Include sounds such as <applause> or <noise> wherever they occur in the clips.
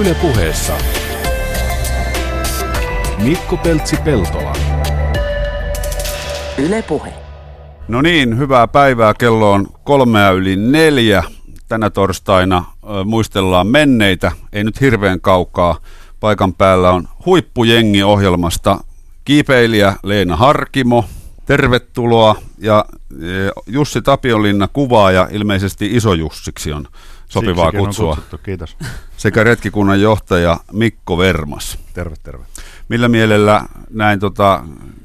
Yle puheessa Mikko Peltsi-Peltola. Yle puhe. No niin, hyvää päivää. Kello on kolmea yli neljä. Tänä torstaina ö, muistellaan menneitä, ei nyt hirveän kaukaa. Paikan päällä on huippujengi ohjelmasta kiipeilijä Leena Harkimo. Tervetuloa. Ja e, Jussi Tapionlinna kuvaaja, ilmeisesti Iso Jussiksi on sopivaa Siksikin kutsua. On kutsuttu, kiitos. <laughs> Sekä retkikunnan johtaja Mikko Vermas. Terve, terve. Millä mielellä näin, tota,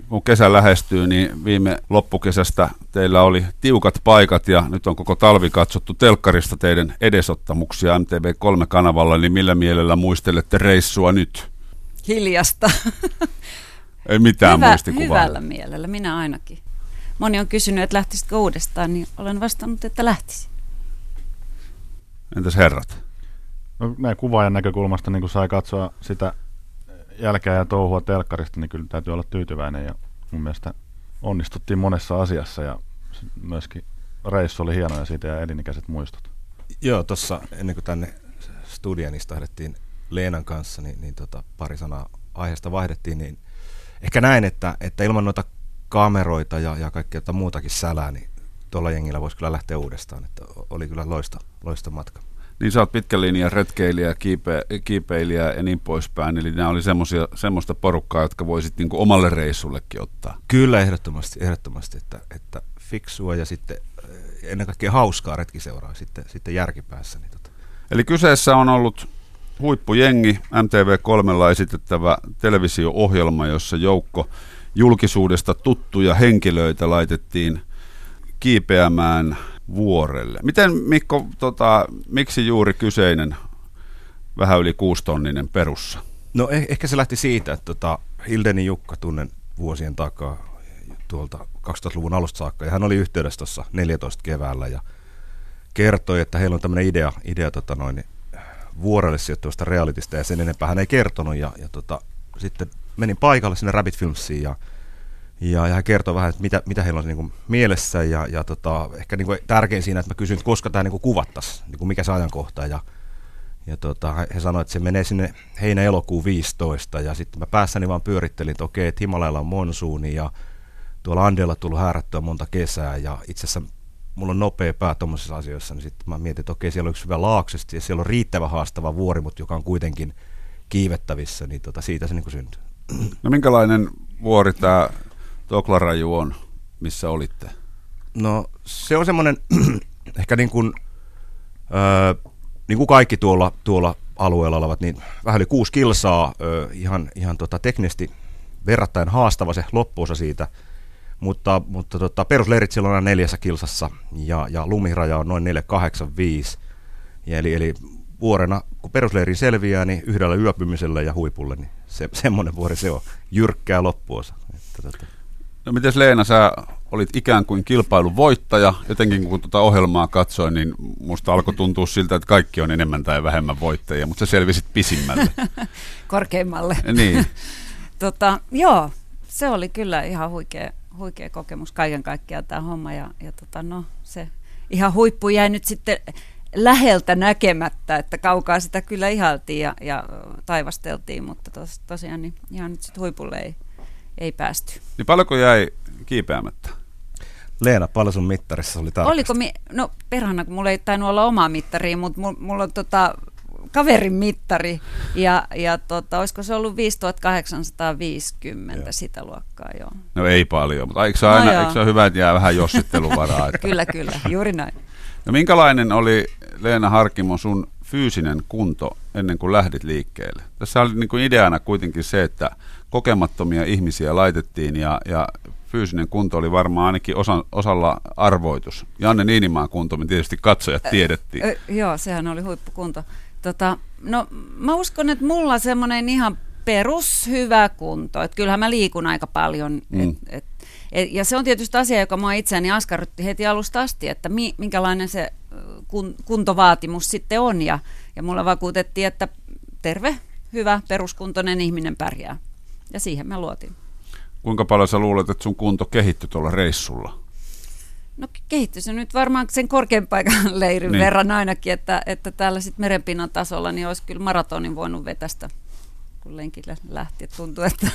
kun kesä lähestyy, niin viime loppukesästä teillä oli tiukat paikat ja nyt on koko talvi katsottu telkkarista teidän edesottamuksia MTV3-kanavalla, niin millä mielellä muistelette reissua nyt? Hiljasta. <laughs> Ei mitään Hyvä, muistikuvaa. hyvällä mielellä, minä ainakin. Moni on kysynyt, että lähtisitkö uudestaan, niin olen vastannut, että lähtisin. Entäs herrat? No, näin kuvaajan näkökulmasta, niin kun sai katsoa sitä jälkeä ja touhua telkkarista, niin kyllä täytyy olla tyytyväinen. Ja mun mielestä onnistuttiin monessa asiassa ja myöskin reissu oli hieno ja siitä ja elinikäiset muistot. Joo, tuossa ennen kuin tänne studioon istahdettiin Leenan kanssa, niin, niin tota, pari sanaa aiheesta vaihdettiin, niin ehkä näin, että, että ilman noita kameroita ja, ja kaikkea muutakin sälää, niin tuolla jengillä voisi kyllä lähteä uudestaan, että oli kyllä loista, loista matka. Niin sä oot pitkän linjan retkeilijä, kiipe, kiipeilijä ja niin poispäin. Eli nämä oli semmosia, semmoista porukkaa, jotka voisit niin omalle reissullekin ottaa. Kyllä ehdottomasti, ehdottomasti että, että fiksua ja sitten eh, ennen kaikkea hauskaa retkiseuraa sitten, sitten järkipäässä. Niin tota. Eli kyseessä on ollut huippujengi, MTV3 esitettävä televisio-ohjelma, jossa joukko julkisuudesta tuttuja henkilöitä laitettiin kiipeämään vuorelle. Miten Mikko, tota, miksi juuri kyseinen vähän yli kuustonninen perussa? No eh- ehkä se lähti siitä, että tota, Hildeni Jukka tunnen vuosien takaa tuolta 2000-luvun alusta saakka. Ja hän oli yhteydessä tuossa 14 keväällä ja kertoi, että heillä on tämmöinen idea, idea tota noin, vuorelle sijoittuvasta realitista ja sen enempää hän ei kertonut. Ja, ja tota, sitten menin paikalle sinne Rabbit Filmsiin ja, ja, ja hän kertoi vähän, että mitä, mitä heillä on niin kuin mielessä ja, ja tota, ehkä niin kuin tärkein siinä, että mä kysyin, että koska tämä niin kuin kuvattaisiin, niin kuin mikä se ajankohta ja ja tota, he- sanoivat, että se menee sinne heinä-elokuun 15 ja sitten mä päässäni vaan pyörittelin, että okei, että Himalajalla on monsuuni ja tuolla Andella tullut häärättyä monta kesää ja itse asiassa mulla on nopea pää tuommoisissa asioissa, niin sitten mä mietin, että okei, siellä on yksi hyvä laaksesti ja siellä on riittävä haastava vuori, mutta joka on kuitenkin kiivettävissä, niin tota, siitä se niin kuin syntyi. No minkälainen vuori tämä Toklaraju on, missä olitte? No se on semmoinen <clears throat> ehkä niin kuin, öö, niin kuin kaikki tuolla, tuolla alueella olevat, niin vähän yli kuusi kilsaa, öö, ihan, ihan tota teknisesti verrattain haastava se loppuosa siitä, mutta, mutta tota, perusleirit siellä on aina neljässä kilsassa ja, ja lumiraja on noin 485. Ja eli, eli vuorena, kun perusleiriin selviää, niin yhdellä yöpymisellä ja huipulle, niin se, <laughs> semmoinen vuori se on. Jyrkkää loppuosa. Että, tota, No miten Leena, sä olit ikään kuin kilpailun voittaja. Jotenkin kun tuota ohjelmaa katsoin, niin musta alkoi tuntua siltä, että kaikki on enemmän tai vähemmän voittajia, mutta sä selvisit pisimmälle. <laughs> Korkeimmalle. <laughs> niin. <laughs> Tota, joo, se oli kyllä ihan huikea, huikea kokemus kaiken kaikkiaan tämä homma. Ja, ja tota, no, se ihan huippu jäi nyt sitten läheltä näkemättä, että kaukaa sitä kyllä ihaltiin ja, ja taivasteltiin, mutta tos, tosiaan niin ihan nyt sitten huipulle ei, ei päästy. Niin paljonko jäi kiipeämättä? Leena, paljon sun mittarissa oli tarkasti? Oliko, mi- no perhana, kun mulla ei tainnut olla oma mittari, mutta mulla, mulla on tota, kaverin mittari ja, ja tota, olisiko se ollut 5850 Joo. sitä luokkaa, joo. No ei paljon, mutta eikö se, No aina, joo. eikö se ole hyvä, että jää vähän jossitteluvaraa? Että... <laughs> Kyllä, kyllä, juuri näin. No minkälainen oli Leena Harkimo sun fyysinen kunto ennen kuin lähdit liikkeelle? Tässä oli niin kuin ideana kuitenkin se, että kokemattomia ihmisiä laitettiin ja, ja fyysinen kunto oli varmaan ainakin osa, osalla arvoitus. Janne Niinimaan kunto, me tietysti katsojat tiedettiin. Ö, joo, sehän oli huippukunto. Tota, no mä uskon, että mulla semmoinen ihan perushyvä kunto. Että kyllähän mä liikun aika paljon. Mm. Et, et, et, ja se on tietysti asia, joka mua itseäni askarrutti heti alusta asti, että mi, minkälainen se ö, kun, kuntovaatimus sitten on. Ja, ja mulla vakuutettiin, että terve, hyvä, peruskuntoinen ihminen pärjää. Ja siihen mä luotin. Kuinka paljon sä luulet, että sun kunto kehittyi tuolla reissulla? No kehittyi se nyt varmaan sen korkean paikan <laughs> leirin Niin. verran ainakin, että, että täällä sitten merenpinnan tasolla niin olisi kyllä maratonin voinut vetästä, kun lenkille lähti. Et Tuntuu, että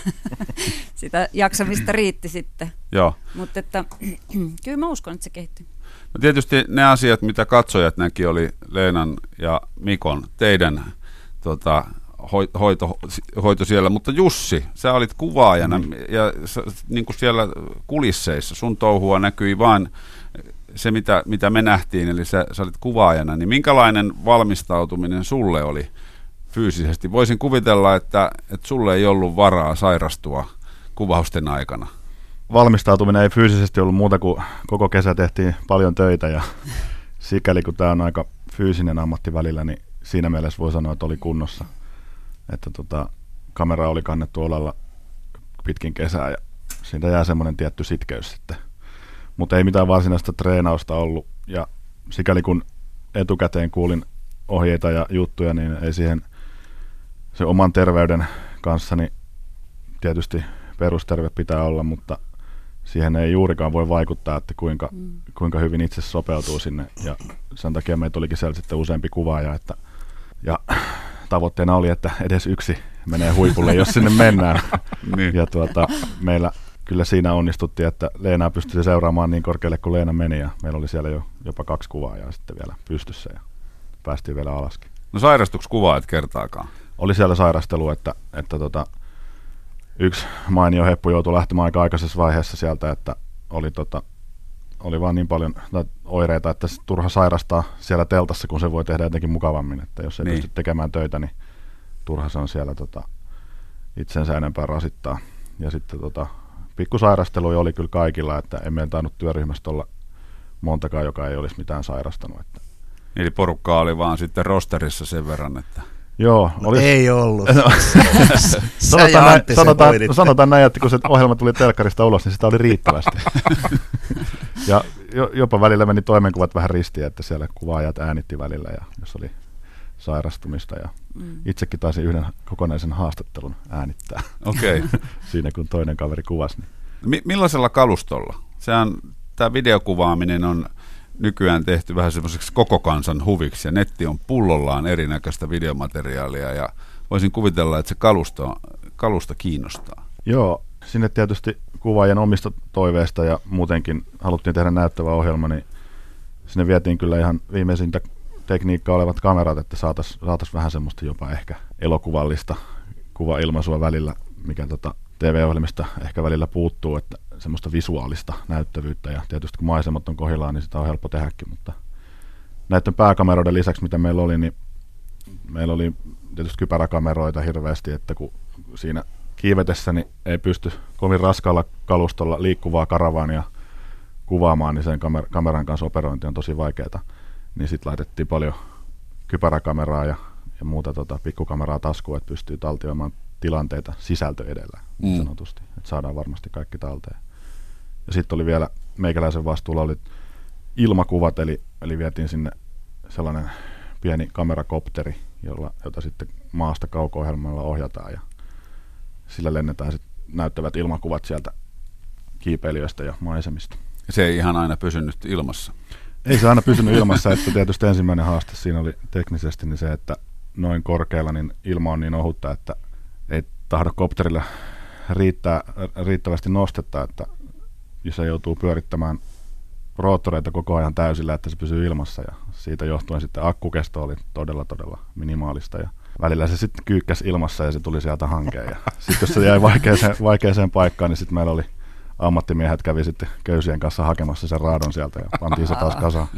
<laughs> sitä jaksamista riitti sitten. Joo. Mutta että <clears throat> kyllä mä uskon, että se kehittyy. No tietysti ne asiat, mitä katsojat näki, oli Leenan ja Mikon, teidän tota, hoito, hoito siellä. Mutta Jussi, sä olit kuvaajana mm. ja sä, niin kuin siellä kulisseissa, sun touhua näkyi vain se, mitä, mitä me nähtiin, eli sä, sä olit kuvaajana. Niin minkälainen valmistautuminen sulle oli fyysisesti? Voisin kuvitella, että, että sulle ei ollut varaa sairastua kuvausten aikana. valmistautuminen ei fyysisesti ollut muuta kuin koko kesä tehtiin paljon töitä ja sikäli kun tämä on aika fyysinen ammatti välillä, niin siinä mielessä voi sanoa, että oli kunnossa. Että tota, kamera oli kannettu olalla pitkin kesää ja siitä jää semmoinen tietty sitkeys sitten. Mutta ei mitään varsinaista treenausta ollut ja sikäli kun etukäteen kuulin ohjeita ja juttuja, niin ei siihen se oman terveyden kanssa, niin tietysti perusterve pitää olla, mutta siihen ei juurikaan voi vaikuttaa, että kuinka, mm. kuinka hyvin itse sopeutuu sinne. Ja sen takia meitä olikin siellä sitten useampi kuvaaja, että, ja tavoitteena oli, että edes yksi menee huipulle, jos sinne mennään. <laughs> Niin. Ja tuota, meillä kyllä siinä onnistuttiin, että Leena pystyi seuraamaan niin korkealle kuin Leena meni, ja meillä oli siellä jo jopa kaksi kuvaajaa sitten vielä pystyssä, ja päästiin vielä alaskin. No sairastuks kuvaajat kertaakaan? Oli siellä sairastelu, että, että tota, yksi mainio heppu joutui lähtemään aika aikaisessa vaiheessa sieltä, että oli, tota, oli vaan niin paljon oireita, että turha sairastaa siellä teltassa, kun se voi tehdä jotenkin mukavammin. Että jos ei Niin. niin. pysty tekemään töitä, niin turha se on siellä tota, itsensä enempää rasittaa. Ja sitten tota, pikkusairasteluja oli kyllä kaikilla, että emme tainnut työryhmästä olla montakaan, joka ei olisi mitään sairastanut. Että. Eli porukkaa oli vaan sitten rosterissa sen verran, että... Joo, No oli, ei ollut. No, <laughs> sanotaan, näin, sanotaan, sanotaan näin, että kun se ohjelma tuli telkkarista ulos, niin sitä oli riittävästi. <laughs> ja jo, jopa välillä meni toimenkuvat vähän ristiin, että siellä kuvaajat äänitti välillä, ja jos oli sairastumista. Ja Mm. itsekin taisin yhden kokonaisen haastattelun äänittää Okei. Okay. <laughs> siinä, kun toinen kaveri kuvasi. Niin. Mi- millaisella kalustolla? Sehän, tämä videokuvaaminen on nykyään tehty vähän semmoiseksi koko kansan huviksi ja netti on pullollaan erinäköistä videomateriaalia ja voisin kuvitella, että se kalusto, kalusto kiinnostaa. Joo, sinne tietysti kuvaajien omista toiveista ja muutenkin haluttiin tehdä näyttävä ohjelma, niin sinne vietiin kyllä ihan viimeisintä tekniikkaa olevat kamerat, että saataisiin saatais vähän semmoista jopa ehkä elokuvallista kuvailmaisua välillä, mikä tota TV-ohjelmista ehkä välillä puuttuu, että semmoista visuaalista näyttävyyttä ja tietysti kun maisemat on kohdillaan, niin sitä on helppo tehdäkin, mutta näiden pääkameroiden lisäksi, mitä meillä oli, niin meillä oli tietysti kypäräkameroita hirveästi, että kun siinä kiivetessä niin ei pysty kovin raskaalla kalustolla liikkuvaa karavaania kuvaamaan, niin sen kamer- kameran kanssa operointi on tosi vaikeaa. Niin sitten laitettiin paljon kypäräkameraa ja, ja muuta tota, pikkukameraa taskuun, että pystyy taltioimaan tilanteita sisältö edellä niin Mm. sanotusti, että saadaan varmasti kaikki talteen. Ja sitten oli vielä, meikäläisen vastuulla oli ilmakuvat, eli, eli vietiin sinne sellainen pieni kamerakopteri, jolla, jota sitten maasta kauko-ohjelmalla ohjataan ja sillä lennetään sitten näyttävät ilmakuvat sieltä kiipeilijöistä ja maisemista. Se ei ihan aina pysynyt ilmassa. Ei se aina pysynyt ilmassa, että tietysti ensimmäinen haaste siinä oli teknisesti niin se, että noin korkealla niin ilma on niin ohutta, että ei tahdo kopterille riittää, riittävästi nostetta, että se joutuu pyörittämään roottoreita koko ajan täysillä, että se pysyy ilmassa ja siitä johtuen sitten akkukesto oli todella todella minimaalista ja välillä se sitten kyykkäsi ilmassa ja se tuli sieltä hankeen ja sitten jos se jäi vaikeaseen, vaikeaseen paikkaan, niin sitten meillä oli ammattimiehet kävi sitten köysien kanssa hakemassa sen raadon sieltä ja pantiin se taas kasaan.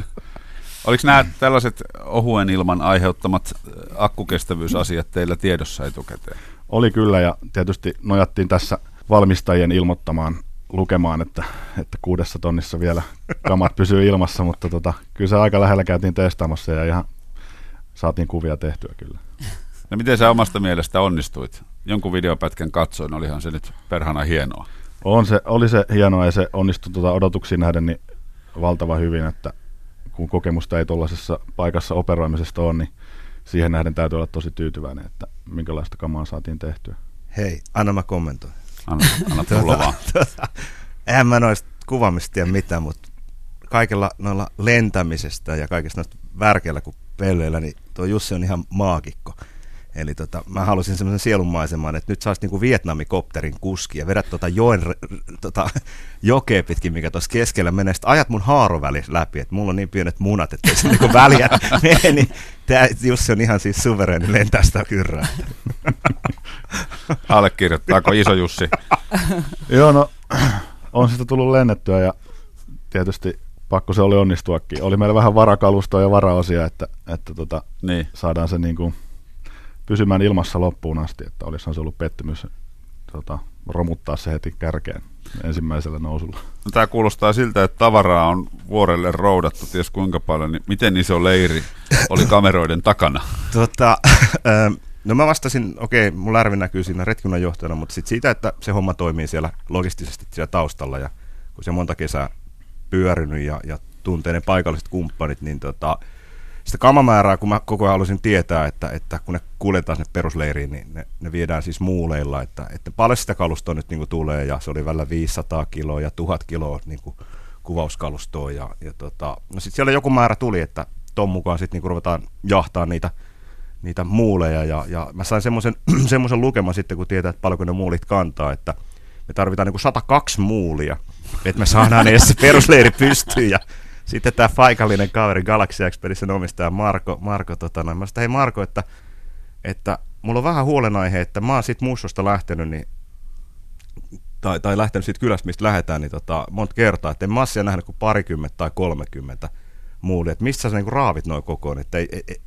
Oliko nämä tällaiset ohuen ilman aiheuttamat äh, akkukestävyysasiat teillä tiedossa etukäteen? Oli kyllä ja tietysti nojattiin tässä valmistajien ilmoittamaan lukemaan, että, että kuudessa tonnissa vielä kamat pysyy ilmassa, mutta tota, kyllä se aika lähellä käytiin testaamassa ja ihan saatiin kuvia tehtyä kyllä. No miten sä omasta mielestä onnistuit? Jonkun videopätkän katsoin, olihan se nyt perhana hienoa. On se, oli se hienoa ja se onnistui tuota odotuksiin nähden niin valtava hyvin, että kun kokemusta ei tuollaisessa paikassa operoimisesta ole, niin siihen nähden täytyy olla tosi tyytyväinen, että minkälaista kamaa saatiin tehtyä. Hei, anna mä kommentoin. Anna, anna tulla vaan. Tota, eihän mä noista kuvaamista tiedä mitään, mutta kaikella noilla lentämisestä ja kaikista noista värkeillä kuin pelleillä, niin tuo Jussi on ihan maagikko. Eli tota, mä halusin semmoisen sielunmaiseman, että nyt saisi niinku Vietnamikopterin kuski ja vedät tota joen, tota, <laughs> jokea pitkin, mikä tuossa keskellä menee. Sitten ajat mun haarovälis läpi, että mulla on niin pienet munat, että se niinku väliä <laughs> mene. Niin tää Jussi on ihan siis suvereeni lentää sitä kyrrää. <laughs> Allekirjoittaako iso Jussi? <laughs> Joo, no <clears throat> on sitä tullut lennettyä ja tietysti pakko se oli onnistuakin. Oli meillä vähän varakalustoa ja varaosia, että, että tota, Niin. saadaan se niin kuin pysymään ilmassa loppuun asti, että olisihan se ollut pettymys tota, romuttaa se heti kärkeen ensimmäisellä nousulla. No, tämä kuulostaa siltä, että tavaraa on vuorelle roudattu, ties kuinka paljon, niin miten iso leiri oli kameroiden takana? <laughs> Tota, ähm, no mä vastasin, okei, mun lärvi näkyy siinä retkunnan johtajana, mutta sitten siitä, että se homma toimii siellä logistisesti siellä taustalla ja kun se monta kesää pyörinyt ja, ja tuntee ne paikalliset kumppanit, niin tota, sitä kamamäärää, kun mä koko ajan halusin tietää, että, että kun ne kuljetaan sinne perusleiriin, niin ne, ne viedään siis muuleilla, että, että paljon sitä kalustoa nyt niin kuin tulee, ja se oli välillä 500 kiloa ja 1000 kiloa niin kuin kuvauskalustoa, ja, ja tota, no sitten siellä joku määrä tuli, että ton mukaan sitten niin ruvetaan jahtaa niitä, niitä muuleja, ja, ja mä sain semmoisen <clears throat> semmoisen lukeman sitten, kun tietää, että paljonko ne muulit kantaa, että me tarvitaan niin kuin 102 muulia, että me saadaan edes se perusleiri pystyyn, ja sitten tämä paikallinen kaveri Galaxy Expressin omistaja Marko, Marko tota, noin. mä sanoin, hei Marko, että, että mulla on vähän huolenaihe, että mä oon siitä mussosta lähtenyt, niin, tai, tai lähtenyt siitä kylästä, mistä lähdetään, niin tota, monta kertaa, että en massia nähnyt kuin parikymmentä tai kolmekymmentä muulia, että mistä sä niinku raavit noin kokoon, että ei, ei,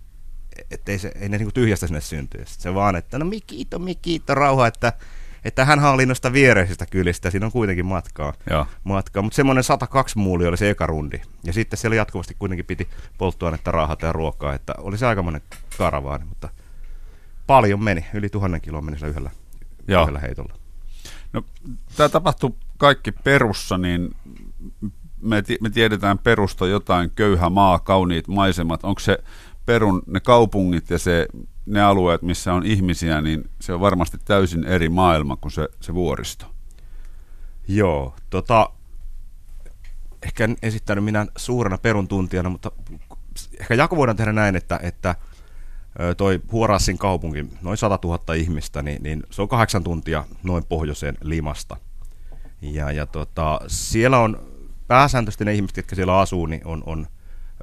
et ei, se, ei ne niinku tyhjästä sinne syntyy. Sitten se vaan, että no Mikito, Mikito, rauha, että, että hän oli noista viereisistä kylistä, siinä on kuitenkin matkaa Joo. matkaa. Mutta semmoinen 102 muuli oli se eka rundi. Ja sitten siellä jatkuvasti kuitenkin piti polttoainetta, raahata ja ruokaa, että oli se aikamoinen karavaani, mutta paljon meni, yli tuhannen kiloa meni sillä yhdellä, Joo. yhdellä heitolla. No, tämä tapahtuu kaikki perussa, niin me, ti- me tiedetään perusta jotain, köyhä maa, kauniit maisemat. Onko se perun ne kaupungit ja se, ne alueet, missä on ihmisiä, niin se on varmasti täysin eri maailma kuin se, se vuoristo. Joo, tota, ehkä en esittänyt minä suurena perun tuntijana, mutta ehkä jako voidaan tehdä näin, että, että toi Huorassin kaupunki, noin 100 000 ihmistä, niin, niin se on kahdeksan tuntia noin pohjoiseen Limasta. Ja, ja tota, siellä on pääsääntöisesti ne ihmiset, jotka siellä asuu, niin on, on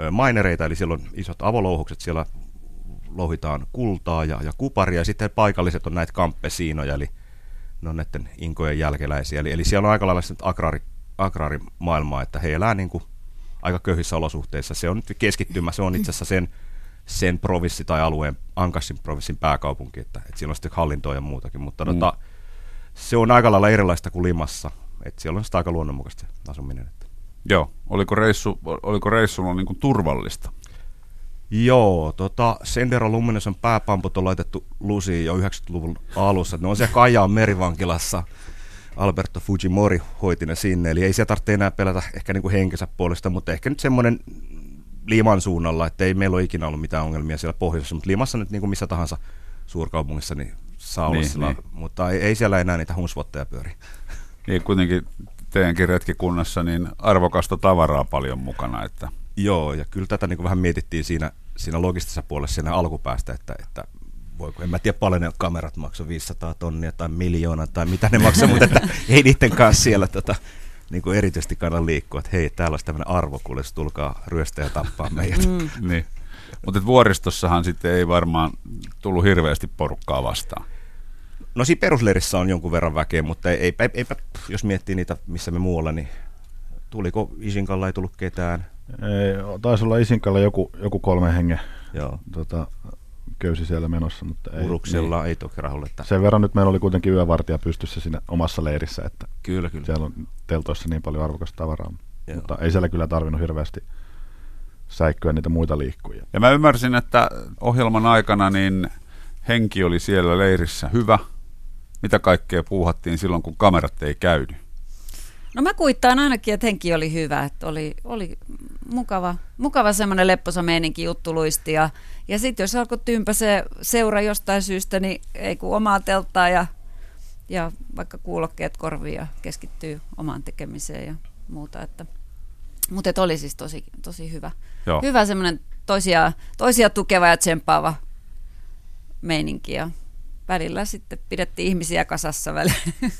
ö, minereita, eli siellä on isot avolouhokset, siellä louhitaan kultaa ja, ja kuparia, ja sitten paikalliset on näitä kamppesiinoja, eli ne on näiden inkojen jälkeläisiä. Eli, eli siellä on aika lailla agraari, agraarimaailmaa, että he elää niin kuin aika köyhissä olosuhteissa. Se on nyt keskittymä, se on itse asiassa sen, sen provinssi tai alueen, Ankassin provinssin pääkaupunki, että, että siellä on sitten hallintoa ja muutakin, mutta mm. tota, se on aika lailla erilaista kuin Limassa, että siellä on sitä aika luonnonmukaista asuminen. Että. Joo. Oliko, reissu, oliko reissulla niin kuin turvallista? Joo, tota, Sendero Luminosen pääpamput on laitettu lusiin jo 90-luvun alussa. Ne on siellä Kajaan merivankilassa. Alberto Fujimori hoiti ne sinne, eli ei siellä tarvitse enää pelätä ehkä niin kuin henkensä puolesta, mutta ehkä nyt semmoinen Liman suunnalla, että ei meillä ole ikinä ollut mitään ongelmia siellä pohjoisessa, mutta Limassa nyt niin kuin missä tahansa suurkaupungissa niin saa olla Niin, sillä, niin. mutta ei, ei siellä enää niitä hunsvotteja pyöri. <laughs> Niin kuitenkin teidänkin retkikunnassa niin arvokasta tavaraa paljon mukana, että Joo, ja kyllä tätä niin kuin vähän mietittiin siinä, siinä logistisessa puolessa siinä alkupäästä, että, että voiko, en mä tiedä paljon ne kamerat maksoi 500 tonnia tai miljoona tai mitä ne maksaa, mutta että <laughs> ei niiden kanssa siellä tota, niin kuin erityisesti kannata liikkua, että hei, täällä olisi tämmöinen arvokuljetus, tulkaa ryöstä ja tappaa <laughs> meidät. Mm. niin. Mutta vuoristossahan sitten ei varmaan tullut hirveästi porukkaa vastaan. No siinä perusleirissä on jonkun verran väkeä, mutta ei, eipä, eipä, jos miettii niitä, missä me muualla, niin tuliko Isinkalla ei tullut ketään. Ei, taisi olla Isinkalla joku, joku kolme hengen Joo. tota, köysi siellä menossa, mutta ei. Uruksella niin. ei toki rahoille. Että... Sen verran nyt meillä oli kuitenkin yövartija pystyssä siinä omassa leirissä, että Kyllä, kyllä. siellä on teltoissa niin paljon arvokasta tavaraa. Joo. Mutta ei siellä kyllä tarvinnut hirveästi säikkyä niitä muita liikkujia. Ja mä ymmärsin, että ohjelman aikana niin henki oli siellä leirissä hyvä. Mitä kaikkea puuhattiin silloin, kun kamerat ei käydy? No mä kuittaan ainakin, että henki oli hyvä, että oli, oli mukava, mukava semmoinen lepposa meininki juttu luisti. Ja, ja sitten jos alkoi tympä se seura jostain syystä, niin ei kun omaa telttaa ja, ja vaikka kuulokkeet korviin ja keskittyy omaan tekemiseen ja muuta. Että Mutta oli siis tosi, tosi hyvä. Joo. Hyvä semmoinen toisia, toisia tukeva ja tsemppaava meininki. Ja välillä sitten pidettiin ihmisiä kasassa välillä. <laughs>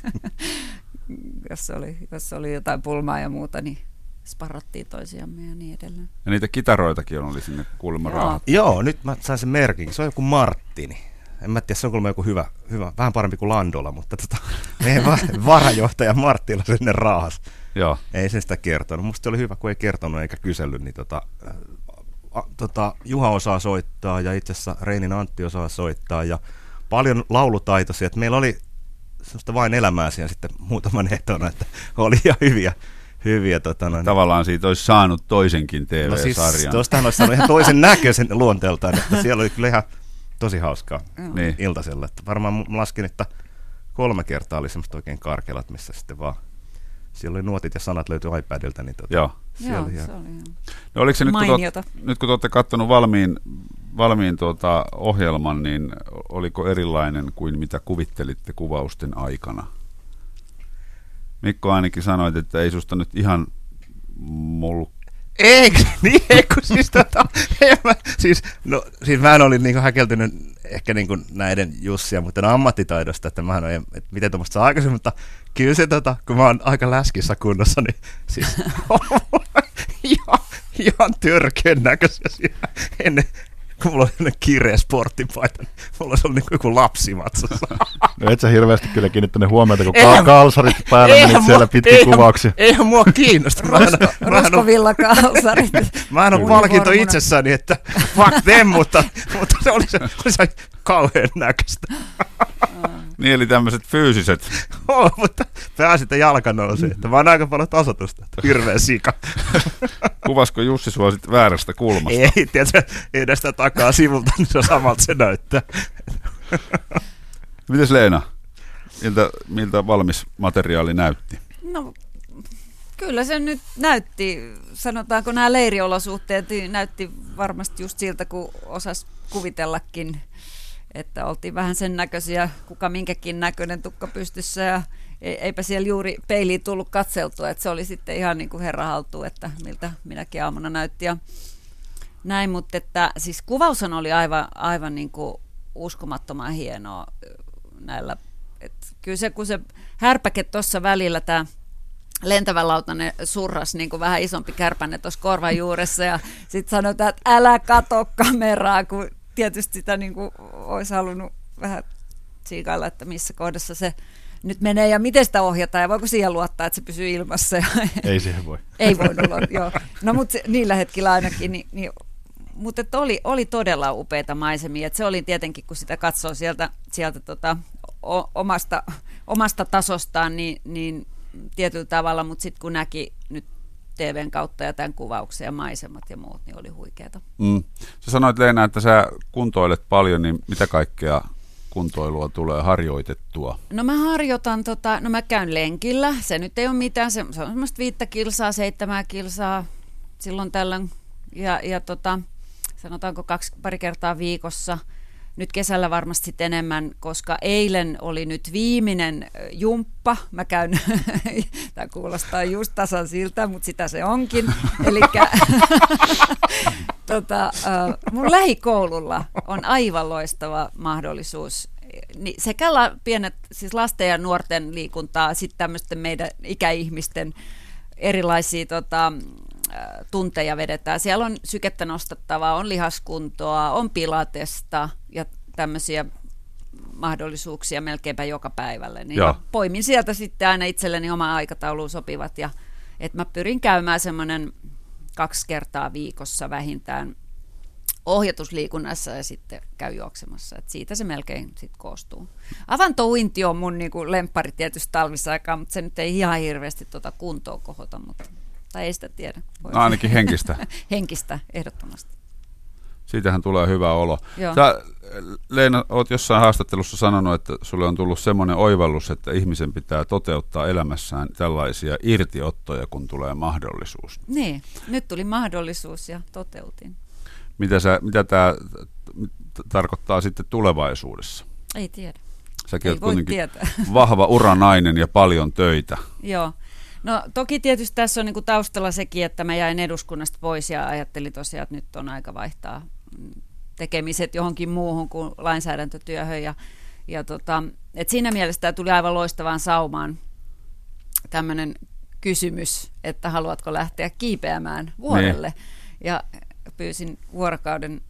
jos, oli, jos oli jotain pulmaa ja muuta, niin sparrattiin toisiamme ja niin edelleen. Ja niitä kitaroitakin oli sinne kuulemma Joo. Joo, nyt mä sain sen merkin. Se on joku Marttini. En mä tiedä, se on kuulemma joku hyvä, hyvä vähän parempi kuin Landola, mutta tota, <laughs> meidän va- varajohtaja Marttila sinne raahas. Joo. Ei se sitä kertonut. Musta se oli hyvä, kun ei kertonut eikä kysellyt, niin tota, äh, a, tota, Juha osaa soittaa ja itse asiassa Reinin Antti osaa soittaa ja paljon laulutaitoisia. Et meillä oli semmoista vain elämää siinä sitten muutaman etona, että oli ihan hyviä, hyviä tota, noin, Tavallaan siitä olisi saanut toisenkin No siis TV-sarjan. tuostahan olisi saanut ihan toisen näköisen luonteeltaan, että siellä oli kyllä ihan tosi hauskaa Niin. iltasella. Että varmaan laskin, että kolme kertaa oli semmoista oikein karkelat, missä sitten vaan siellä oli nuotit ja sanat löytyi iPadilta, niin tota, Joo. siellä Joo, oli ihan, se oli ihan. No oliko se nyt, kun, te, nyt kun te olette katsonut valmiin, valmiin tuota ohjelman, niin oliko erilainen kuin mitä kuvittelitte kuvausten aikana? Mikko ainakin sanoit, että ei susta nyt ihan mul... Eikö? <laughs> Niin, eikö siis tota, mä, siis, no, siis mä olin niinku häkeltynyt ehkä niinku näiden Jussia, mutta ammattitaidosta, että mä en että miten tuommoista saa aikaisemmin, mutta kyllä se tota, kun mä oon aika läskissä kunnossa, niin siis <laughs> ihan, ihan törkeän näköisiä ennen, kun <laughs> mulla oli sellainen kireä sporttipaita, niin mulla olisi ollut niinku joku lapsi matsassa. No <laughs> et sä hirveästi kyllä kiinnittänyt huomiota, kun Eihän- ka- kalsarit päällä Eihän menit mua- siellä pitkin eihän- kuvauksia. Eihän mua kiinnosta. Mä en, mä en ole Roskovilla-kalsarit. <laughs> Mä en ole palkinto itsessäni, että fuck them, mutta, mutta se oli se, oli se kauhean näköistä. <laughs> Niin, eli tämmöiset fyysiset. <laughs> Oh, mutta pääsi, että jalka nousi. Että mä oon aika paljon tasotusta. Hirveä sika. <laughs> Kuvasko Jussi sua sit väärästä kulmasta? Ei, tiedätkö, edestä takaa sivulta, niin se on samalta se näyttää. Mites Leena? Miltä, miltä valmis materiaali näytti? No, kyllä se nyt näytti, sanotaanko nämä leiriolosuhteet, niin näytti varmasti just siltä, kun osas kuvitellakin, että oltiin vähän sen näköisiä, kuka minkäkin näköinen tukka pystyssä ja e- eipä siellä juuri peiliin tullut katseltua, että se oli sitten ihan niin kuin herra haltuun, että miltä minäkin aamuna näytti ja näin, mutta että siis kuvaushan oli aivan, aivan niin kuin uskomattoman hienoa näillä, että kyllä se kun se härpäke tuossa välillä tämä lentävä lautanen surras niin kuin vähän isompi kärpänne tuossa korvan juuressa ja sitten sanotaan, että älä kato kameraa, kun tietysti sitä niin kuin olisi halunnut vähän siikailla, että missä kohdassa se nyt menee ja miten sitä ohjataan ja voiko siihen luottaa, että se pysyy ilmassa. Ja Ei siihen voi. <laughs> ei voinut olla, joo. No mutta niillä hetkillä ainakin, niin, niin mutta oli, oli todella upeita maisemia. Et se oli tietenkin, kun sitä katsoo sieltä, sieltä tota, o, omasta, omasta tasostaan, niin, niin tietyllä tavalla, mutta sitten kun näki nyt TVn kautta ja tämän kuvauksen ja maisemat ja muut, niin oli huikeeta. Mm. Sä sanoit Leena, että sä kuntoilet paljon, niin mitä kaikkea kuntoilua tulee harjoitettua? No mä harjoitan, tota, no mä käyn lenkillä, se nyt ei ole mitään, se, se on semmoista viittä kilsaa, seitsemää kilsaa silloin tällöin, ja, ja tota, sanotaanko kaksi, pari kertaa viikossa. Nyt kesällä varmasti enemmän, koska eilen oli nyt viimeinen jumppa. Mä käyn, <laughs> tämä kuulostaa just tasan siltä, mutta sitä se onkin. <laughs> Eli <laughs> tota, mun lähikoululla on aivan loistava mahdollisuus niin sekä la, pienet, siis lasten ja nuorten liikuntaa, sitten tämmöisten meidän ikäihmisten erilaisia tota, tunteja vedetään. Siellä on sykettä nostattavaa, on lihaskuntoa, on pilatesta tämmöisiä mahdollisuuksia melkeinpä joka päivälle. Niin Joo. poimin sieltä sitten aina itselleni oma aikatauluun sopivat ja että mä pyrin käymään semmoinen kaksi kertaa viikossa vähintään ohjatusliikunnassa ja sitten käy juoksemassa. Et siitä se melkein sit koostuu. Avantouinti on mun niinku lemppari tietysti talvisaikaan, mutta se nyt ei ihan hirveästi tuota kuntoa kohota, mutta, tai ei sitä tiedä. Voi- No ainakin henkistä. <laughs> Henkistä, ehdottomasti. Siitähän tulee hyvä olo. Joo. Sä, Leena, oot jossain haastattelussa sanonut, että sulle on tullut semmoinen oivallus, että ihmisen pitää toteuttaa elämässään tällaisia irtiottoja, kun tulee mahdollisuus. Niin, nyt tuli mahdollisuus ja toteutin. Mitä, sä, mitä tämä tarkoittaa sitten tulevaisuudessa? Ei tiedä. Säkin Ei oot voi kuitenkin tietää. vahva uranainen ja paljon töitä. Joo. No toki tietysti tässä on niinku taustalla sekin, että mä jäin eduskunnasta pois ja ajattelin tosiaan, että nyt on aika vaihtaa tekemiset johonkin muuhun kuin lainsäädäntötyöhön. Ja, ja tota, et siinä mielessä tämä tuli aivan loistavaan saumaan tämmöinen kysymys, että haluatko lähteä kiipeämään vuorelle. Ne. Ja pyysin vuorokauden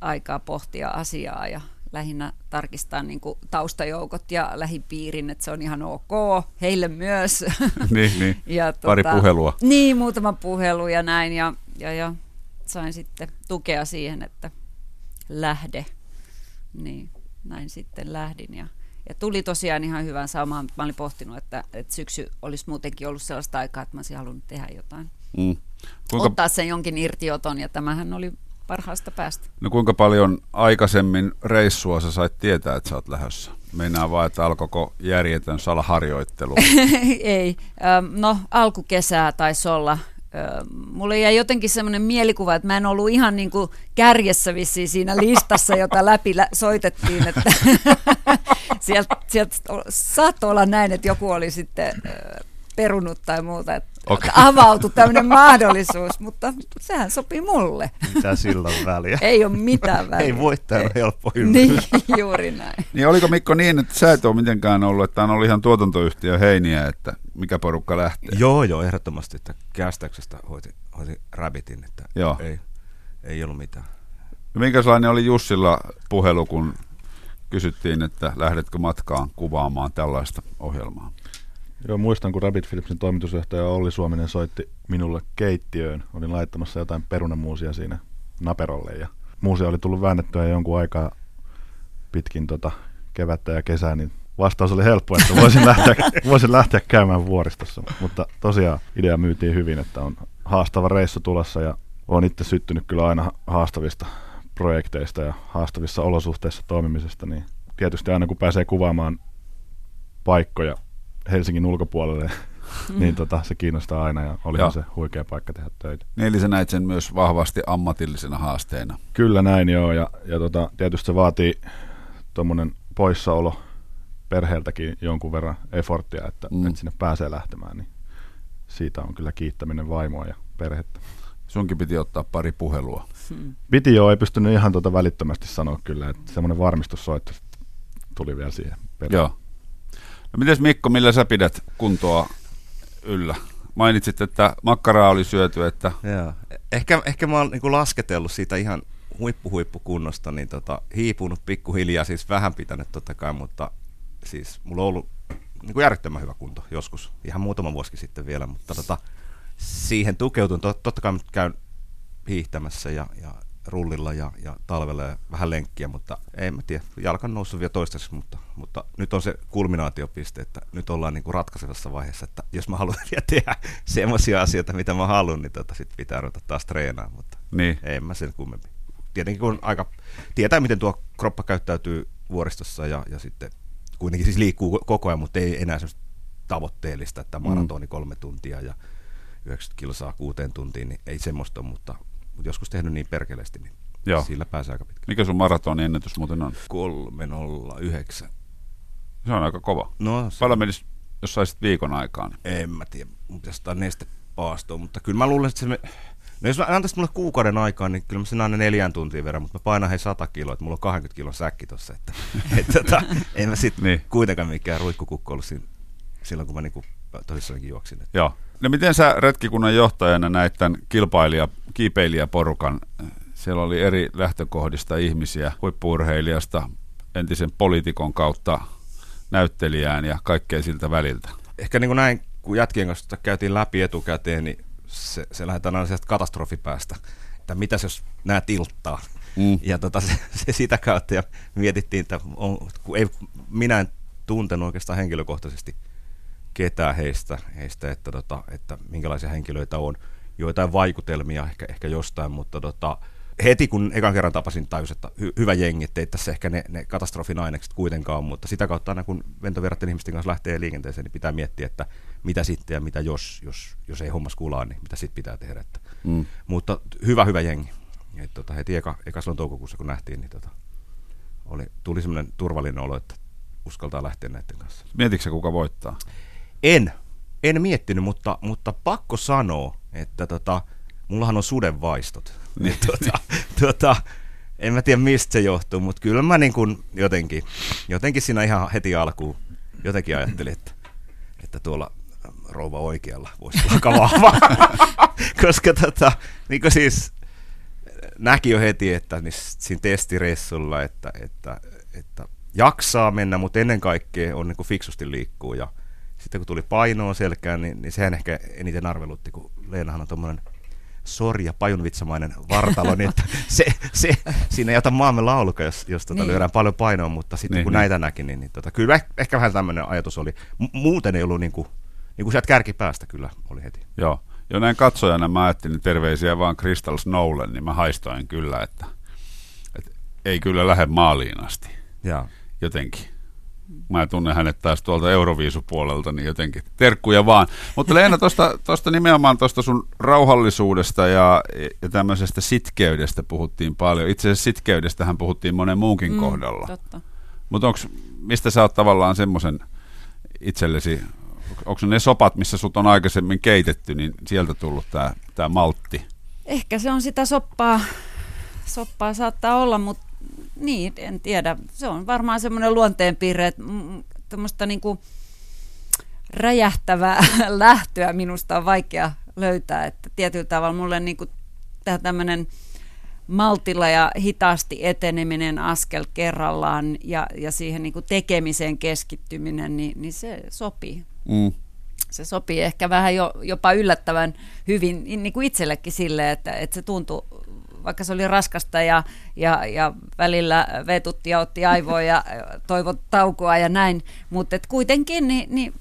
aikaa pohtia asiaa ja lähinnä tarkistaa niin kuin taustajoukot ja lähipiirin, että se on ihan ok, heille myös. <laughs> niin, niin. <laughs> ja, pari tota, puhelua. Niin, muutama puhelu ja näin, ja, ja, ja sain sitten tukea siihen, että lähde. Niin, näin sitten lähdin, ja, ja tuli tosiaan ihan hyvän saumaan. Mä olin pohtinut, että, että syksy olisi muutenkin ollut sellaista aikaa, että mä olisin halunnut tehdä jotain. Mm. Kuinka... Ottaa sen jonkin irtioton, ja tämähän oli parhaasta päästä. No kuinka paljon aikaisemmin reissua sä sait tietää, että sä oot lähdössä? Meinaa vaan, että alkoiko järjetön salaharjoittelu? <laughs> Ei. No alkukesää taisi olla. Mulle jäi jotenkin semmoinen mielikuva, että mä en ollut ihan niin kuin kärjessä vissiin siinä listassa, jota läpi soitettiin, että <laughs> sieltä, sieltä saattoi olla näin, että joku oli sitten perunut tai muuta, että okay. <laughs> avautui tämmöinen mahdollisuus, mutta sehän sopii mulle. Mitä sillä on väliä? Ei ole mitään <laughs> väliä. Ei voittaja ole helppo Niin, <laughs> juuri näin. Niin oliko Mikko niin, että sä et ole mitenkään ollut, että on ollut ihan tuotantoyhtiö heiniä, että mikä porukka lähtee? Joo, joo, ehdottomasti, että kästäyksestä hoiti, hoiti Rabbitin, että joo. Ei, ei ollut mitään. No minkälainen oli Jussilla puhelu, kun kysyttiin, että lähdetkö matkaan kuvaamaan tällaista ohjelmaa? Joo, muistan, kun Rabbit Philipsin toimitusjohtaja Olli Suominen soitti minulle keittiöön. Olin laittamassa jotain perunamuusia siinä naperolle ja muusia oli tullut väännettyä jonkun aikaa pitkin tota kevättä ja kesää, niin vastaus oli helppo, että voisin lähteä, <laughs> voisin lähteä käymään vuoristossa. Mutta tosiaan idea myytiin hyvin, että on haastava reissu tulossa ja olen itse syttynyt kyllä aina haastavista projekteista ja haastavissa olosuhteissa toimimisesta, niin tietysti aina kun pääsee kuvaamaan paikkoja Helsingin ulkopuolelle, <laughs> niin tota, se kiinnostaa aina ja olihan se huikea paikka tehdä töitä. Niin, eli sä näit sen myös vahvasti ammatillisena haasteena. Kyllä näin joo, ja, ja tota, tietysti se vaatii tuommoinen poissaolo perheeltäkin jonkun verran efforttia, että, mm. että sinne pääsee lähtemään, niin siitä on kyllä kiittäminen vaimoa ja perhettä. Sunkin piti ottaa pari puhelua. Hmm. Piti joo, ei pystynyt ihan tuota välittömästi sanoa kyllä, että semmoinen varmistussoitto tuli vielä siihen perään. Joo. No mites Mikko, millä sä pidät kuntoa yllä? Mainitsit, että makkaraa oli syöty, että... Joo. Ehkä, ehkä mä oon niin lasketellut siitä ihan huippu-huippukunnosta, niin tota, hiipunut pikkuhiljaa, siis vähän pitänyt totta kai, mutta siis mulla on ollut niin kuin järjettömän hyvä kunto joskus, ihan muutama vuosi sitten vielä, mutta tota, siihen tukeutun. Totta kai käyn hiihtämässä ja, ja rullilla ja, ja talvella ja vähän lenkkiä, mutta ei mä tiedä, jalka on noussut vielä toistaiseksi, mutta, mutta nyt on se kulminaatiopiste, että nyt ollaan niin kuin ratkaisevassa vaiheessa, että jos mä haluan vielä tehdä <laughs> semmoisia asioita, mitä mä haluan, niin tota, sit pitää ruveta taas treenaamaan, mutta niin. ei mä sen kummempi. Tietenkin kun aika, tietää miten tuo kroppa käyttäytyy vuoristossa ja, ja sitten kuitenkin siis liikkuu koko ajan, mutta ei enää semmoista tavoitteellista, että maratoni kolme tuntia ja 90 kilsaa kuuteen tuntiin, niin ei semmoista, mutta mutta joskus tehnyt niin perkeleesti, niin Joo. sillä pääsee aika pitkälle. Mikä sun maratonin ennätys muuten on? 309. Se on aika kova. No, se... Paljon menisi, jos saisit viikon aikaan? Niin. En mä tiedä, mun pitäisi ottaa nestepaastoa, mutta kyllä mä luulen, että se... Me... No jos mä antaisin mulle kuukauden aikaan, niin kyllä mä sen aina neljään tuntiin verran, mutta mä painan hei 100 kiloa, että mulla on 20 kilon säkki tossa, että, <laughs> että tota, en mä sit niin. kuitenkaan mikään ruikkukukko ollut siinä, silloin, kun mä niinku tosissaankin juoksin. Että. Joo. No miten sä retkikunnan johtajana näit tämän kilpailija, kiipeilijäporukan? Siellä oli eri lähtökohdista ihmisiä, huippuurheilijasta, entisen poliitikon kautta näyttelijään ja kaikkea siltä väliltä. Ehkä niin kuin näin, kun jätkien kanssa käytiin läpi etukäteen, niin se, se lähdetään aina sieltä katastrofipäästä, että mitä jos nämä tilttaa. Mm. Ja tota, se, se, sitä kautta ja mietittiin, että on, kun ei, minä en tuntenut oikeastaan henkilökohtaisesti – ketään heistä, heistä että, tota, että minkälaisia henkilöitä on. Joitain vaikutelmia ehkä, ehkä jostain, mutta tota, heti kun ekan kerran tapasin, tajus, että hy- hyvä jengi, ettei tässä ehkä ne, ne katastrofin ainekset kuitenkaan, mutta sitä kautta aina kun ventoverratten ihmisten kanssa lähtee liikenteeseen, niin pitää miettiä, että mitä sitten ja mitä jos, jos, jos ei hommas kulaa, niin mitä sitten pitää tehdä. Että. Mm. Mutta hyvä, hyvä jengi. Et, tota, heti eka, eka silloin toukokuussa, kun nähtiin, niin tota, oli, tuli semmoinen turvallinen olo, että uskaltaa lähteä näiden kanssa. Mietitkö kuka voittaa? En, en miettinyt, mutta, mutta pakko sanoa, että tota, mullahan on sudenvaistot. Niin, tota, <laughs> tota, en mä tiedä mistä se johtuu, mutta kyllä mä niin kuin jotenkin, jotenkin siinä ihan heti alkuun jotenkin ajattelin, että, että tuolla rouva oikealla voisi olla aika vahva. <laughs> Koska tota, niin kuin siis näki jo heti, että niin siinä testireissulla, että, että, että jaksaa mennä, mutta ennen kaikkea on niin fiksusti liikkuu. Ja sitten kun tuli painoa selkään, niin, niin sehän ehkä eniten arvelutti, kun Leenahan on tuommoinen sorja pajunvitsamainen vartalo, niin että <laughs> se, se, siinä ei ota maamme lauluka, jos, jos tota niin. lyödään paljon painoa, mutta sitten niin, kun niin. näitä näki, niin, niin tota, kyllä ehkä vähän tämmöinen ajatus oli. M- muuten ei ollut niin kuin, niin kuin sieltä kärkipäästä kyllä oli heti. Joo. Jo näin katsojana mä ajattelin terveisiä vaan Crystal Snowlle, niin mä haistoin kyllä, että, että ei kyllä lähde maaliin asti. Ja. Jotenkin. Mä tunnen hänet taas tuolta Euroviisupuolelta, niin jotenkin terkkuja vaan. Mutta Leena, tuosta nimenomaan tuosta sun rauhallisuudesta ja, ja tämmöisestä sitkeydestä puhuttiin paljon. Itse asiassa sitkeydestähän puhuttiin monen muunkin mm, kohdalla. Mutta mistä sä oot tavallaan semmoisen itsellesi onko ne sopat, missä sut on aikaisemmin keitetty, niin sieltä tullut tämä tää maltti? Ehkä se on sitä soppaa, soppaa saattaa olla, mutta niin, en tiedä. Se on varmaan semmoinen luonteenpiirre, että tämmöistä niinku räjähtävää <laughs> lähtöä minusta on vaikea löytää, että tietyllä tavalla mulle niinku tämä tämmöinen maltilla ja hitaasti eteneminen askel kerrallaan ja, ja siihen niin kuin tekemiseen keskittyminen, niin, niin se sopii. Mm. Se sopii ehkä vähän jo, jopa yllättävän hyvin niin kuin itsellekin sille, että, että se tuntui, vaikka se oli raskasta ja, ja, ja välillä vetutti ja otti aivoa ja toivot taukoa ja näin, mutta et kuitenkin niin, niin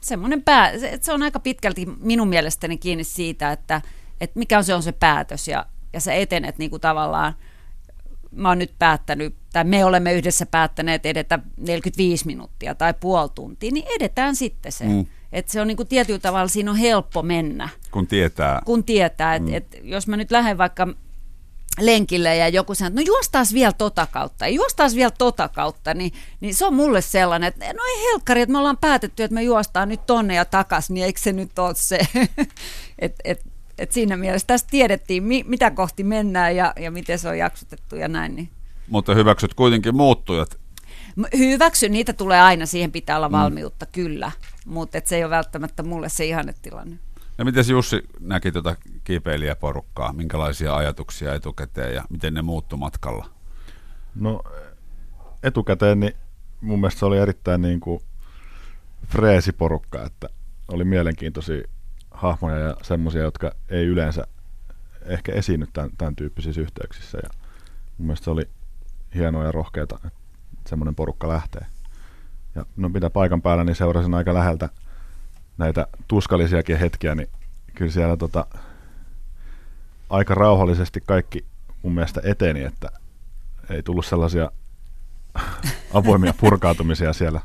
semmoinen pää, se, se on aika pitkälti minun mielestäni kiinni siitä, että, että mikä on se on se päätös ja, ja sä etenet niin kuin tavallaan, mä oon nyt päättänyt, tai me olemme yhdessä päättäneet edetä 45 minuuttia tai puoli tuntia, niin edetään sitten se. Mm. Että se on niin kuin tietyllä tavalla, siinä on helppo mennä. Kun tietää. Kun tietää, että mm. et jos mä nyt lähden vaikka lenkille ja joku sanoo, että no juostaas vielä tota kautta, juostaas vielä tota kautta, niin, niin se on mulle sellainen, että no ei helkkari, että me ollaan päätetty, että me juostaan nyt tonne ja takas, niin eikö se nyt ole se, <laughs> että et, et siinä mielessä tässä tiedettiin, mi, mitä kohti mennään ja, ja miten se on jaksotettu ja näin. Niin. Mutta hyväksyt kuitenkin muuttujat. Hyväksy, niitä tulee aina, siihen pitää olla mm. valmiutta, mm. kyllä, mutta se ei ole välttämättä mulle se ihannetilanne. Ja miten Jussi näki tuota kiipeilijäporukkaa? Minkälaisia ajatuksia etukäteen ja miten ne muuttu matkalla? No etukäteen niin mun mielestä se oli erittäin niin kuin freesi porukka, että oli mielenkiintoisia hahmoja ja semmoisia, jotka ei yleensä ehkä esiinny tämän, tämän tyyppisissä yhteyksissä. Ja mun mielestä se oli hienoa ja rohkeata, että semmoinen porukka lähtee. Ja no mitä paikan päällä, niin seurasin aika läheltä näitä tuskallisiakin hetkiä, niin kyllä siellä tota, aika rauhallisesti kaikki mun mielestä eteni, että ei tullut sellaisia <laughs> avoimia purkautumisia siellä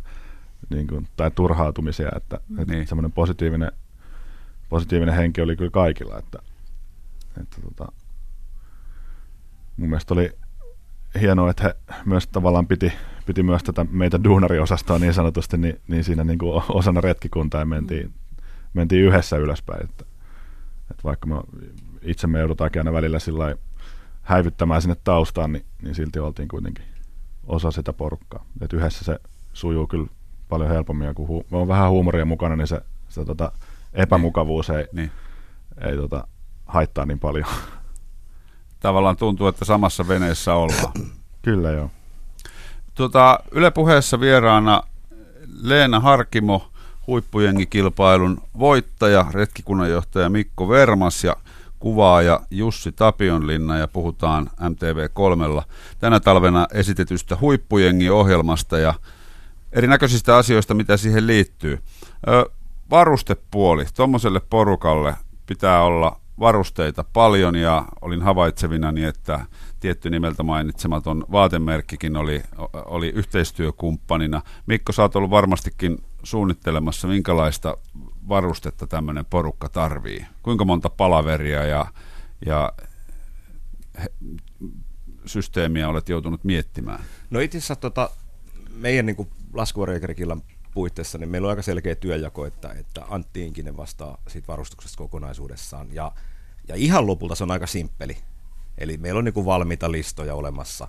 niin kuin, tai turhautumisia, että, että niin. semmoinen positiivinen positiivinen henki oli kyllä kaikilla. Että, että tota, mun mielestä oli hienoa, että he myös tavallaan piti, piti myös tätä meitä duunariosastoa niin sanotusti niin, niin siinä niin kuin osana retkikuntaa mentiin, mentiin yhdessä ylöspäin. Että, että vaikka me itse me joudutaan aina välillä sillä häivyttämään sinne taustaan, niin, niin silti oltiin kuitenkin osa sitä porukkaa. Että yhdessä se sujuu kyllä paljon helpommin, ja kun hu- on vähän huumoria mukana, niin se, se tota, epämukavuus ei, niin. ei tota, haittaa niin paljon. Tavallaan tuntuu, että samassa veneessä ollaan. <clears throat> Kyllä joo. Tuota, Yle puheessa vieraana Leena Harkimo, huippujengikilpailun voittaja, retkikunnanjohtaja Mikko Vermas ja kuvaaja Jussi Tapionlinna ja puhutaan MTV3 tänä talvena esitetystä huippujengi-ohjelmasta ja erinäköisistä asioista, mitä siihen liittyy. Ö, varustepuoli, tuommoiselle porukalle pitää olla varusteita paljon ja olin havaitsevinani, että tietty nimeltä mainitsematon vaatemerkkikin oli, oli yhteistyökumppanina. Mikko, sä oot ollut varmastikin suunnittelemassa, minkälaista varustetta tämmöinen porukka tarvii. Kuinka monta palaveria ja, ja he, systeemiä olet joutunut miettimään? No itse asiassa tota, meidän niin laskuvarjokerkillä puitteissa, niin meillä on aika selkeä työjako, että, että Antti Inkinen vastaa siitä varustuksesta kokonaisuudessaan. Ja, ja ihan lopulta se on aika simppeli. Eli meillä on niin kuin valmiita listoja olemassa.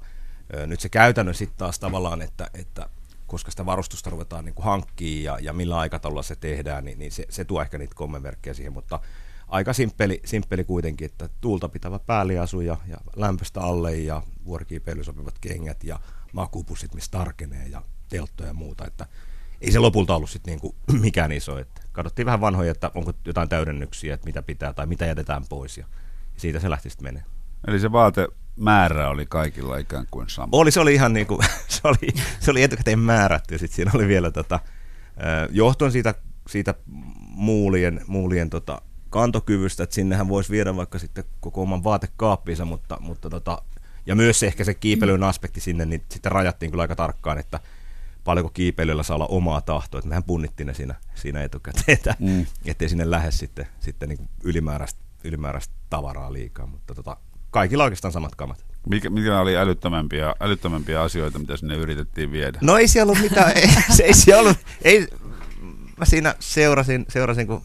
Nyt se käytännön sitten taas tavallaan, että, että koska sitä varustusta ruvetaan niin hankkimaan ja, ja millä aikataululla se tehdään, niin, niin se, se tuo ehkä niitä kommenmerkkejä siihen, mutta aika simppeli, simppeli kuitenkin, että tuulta pitävä päälliasu ja, ja lämpöstä alle ja vuorikiipeilyyn sopivat kengät ja makupussit, missä tarkenee ja telttoja ja muuta, että ei se lopulta ollut sitten niinku <clears throat> mikään iso. Että katsottiin vähän vanhoja, että onko jotain täydennyksiä, että mitä pitää tai mitä jätetään pois ja, siitä se lähti sitten menee. Eli se vaatemäärä oli kaikilla ikään kuin sama. Oli, se oli ihan niin kuin, <laughs> se oli, se oli etukäteen määrätty sitten siinä oli vielä tota, johtuen siitä, siitä muulien, muulien tota, kantokyvystä, että sinnehän voisi viedä vaikka sitten koko oman vaatekaappiinsa, mutta, mutta tota, ja myös ehkä se kiipeilyn aspekti sinne, niin sitten rajattiin kyllä aika tarkkaan, että paljonko kiipeilyllä saa olla omaa tahtoa, että mehän punnittiin ne siinä, siinä etukäteen, että mm. ettei sinne lähde sitten, sitten niin ylimääräistä, ylimääräistä tavaraa liikaa, mutta tota, kaikilla oikeastaan samat kamat. Mikä, mikä oli älyttömämpiä, älyttömämpiä asioita, mitä sinne yritettiin viedä? No ei siellä ollut mitään, ei, se ei siellä ollut, ei, mä siinä seurasin, seurasin kun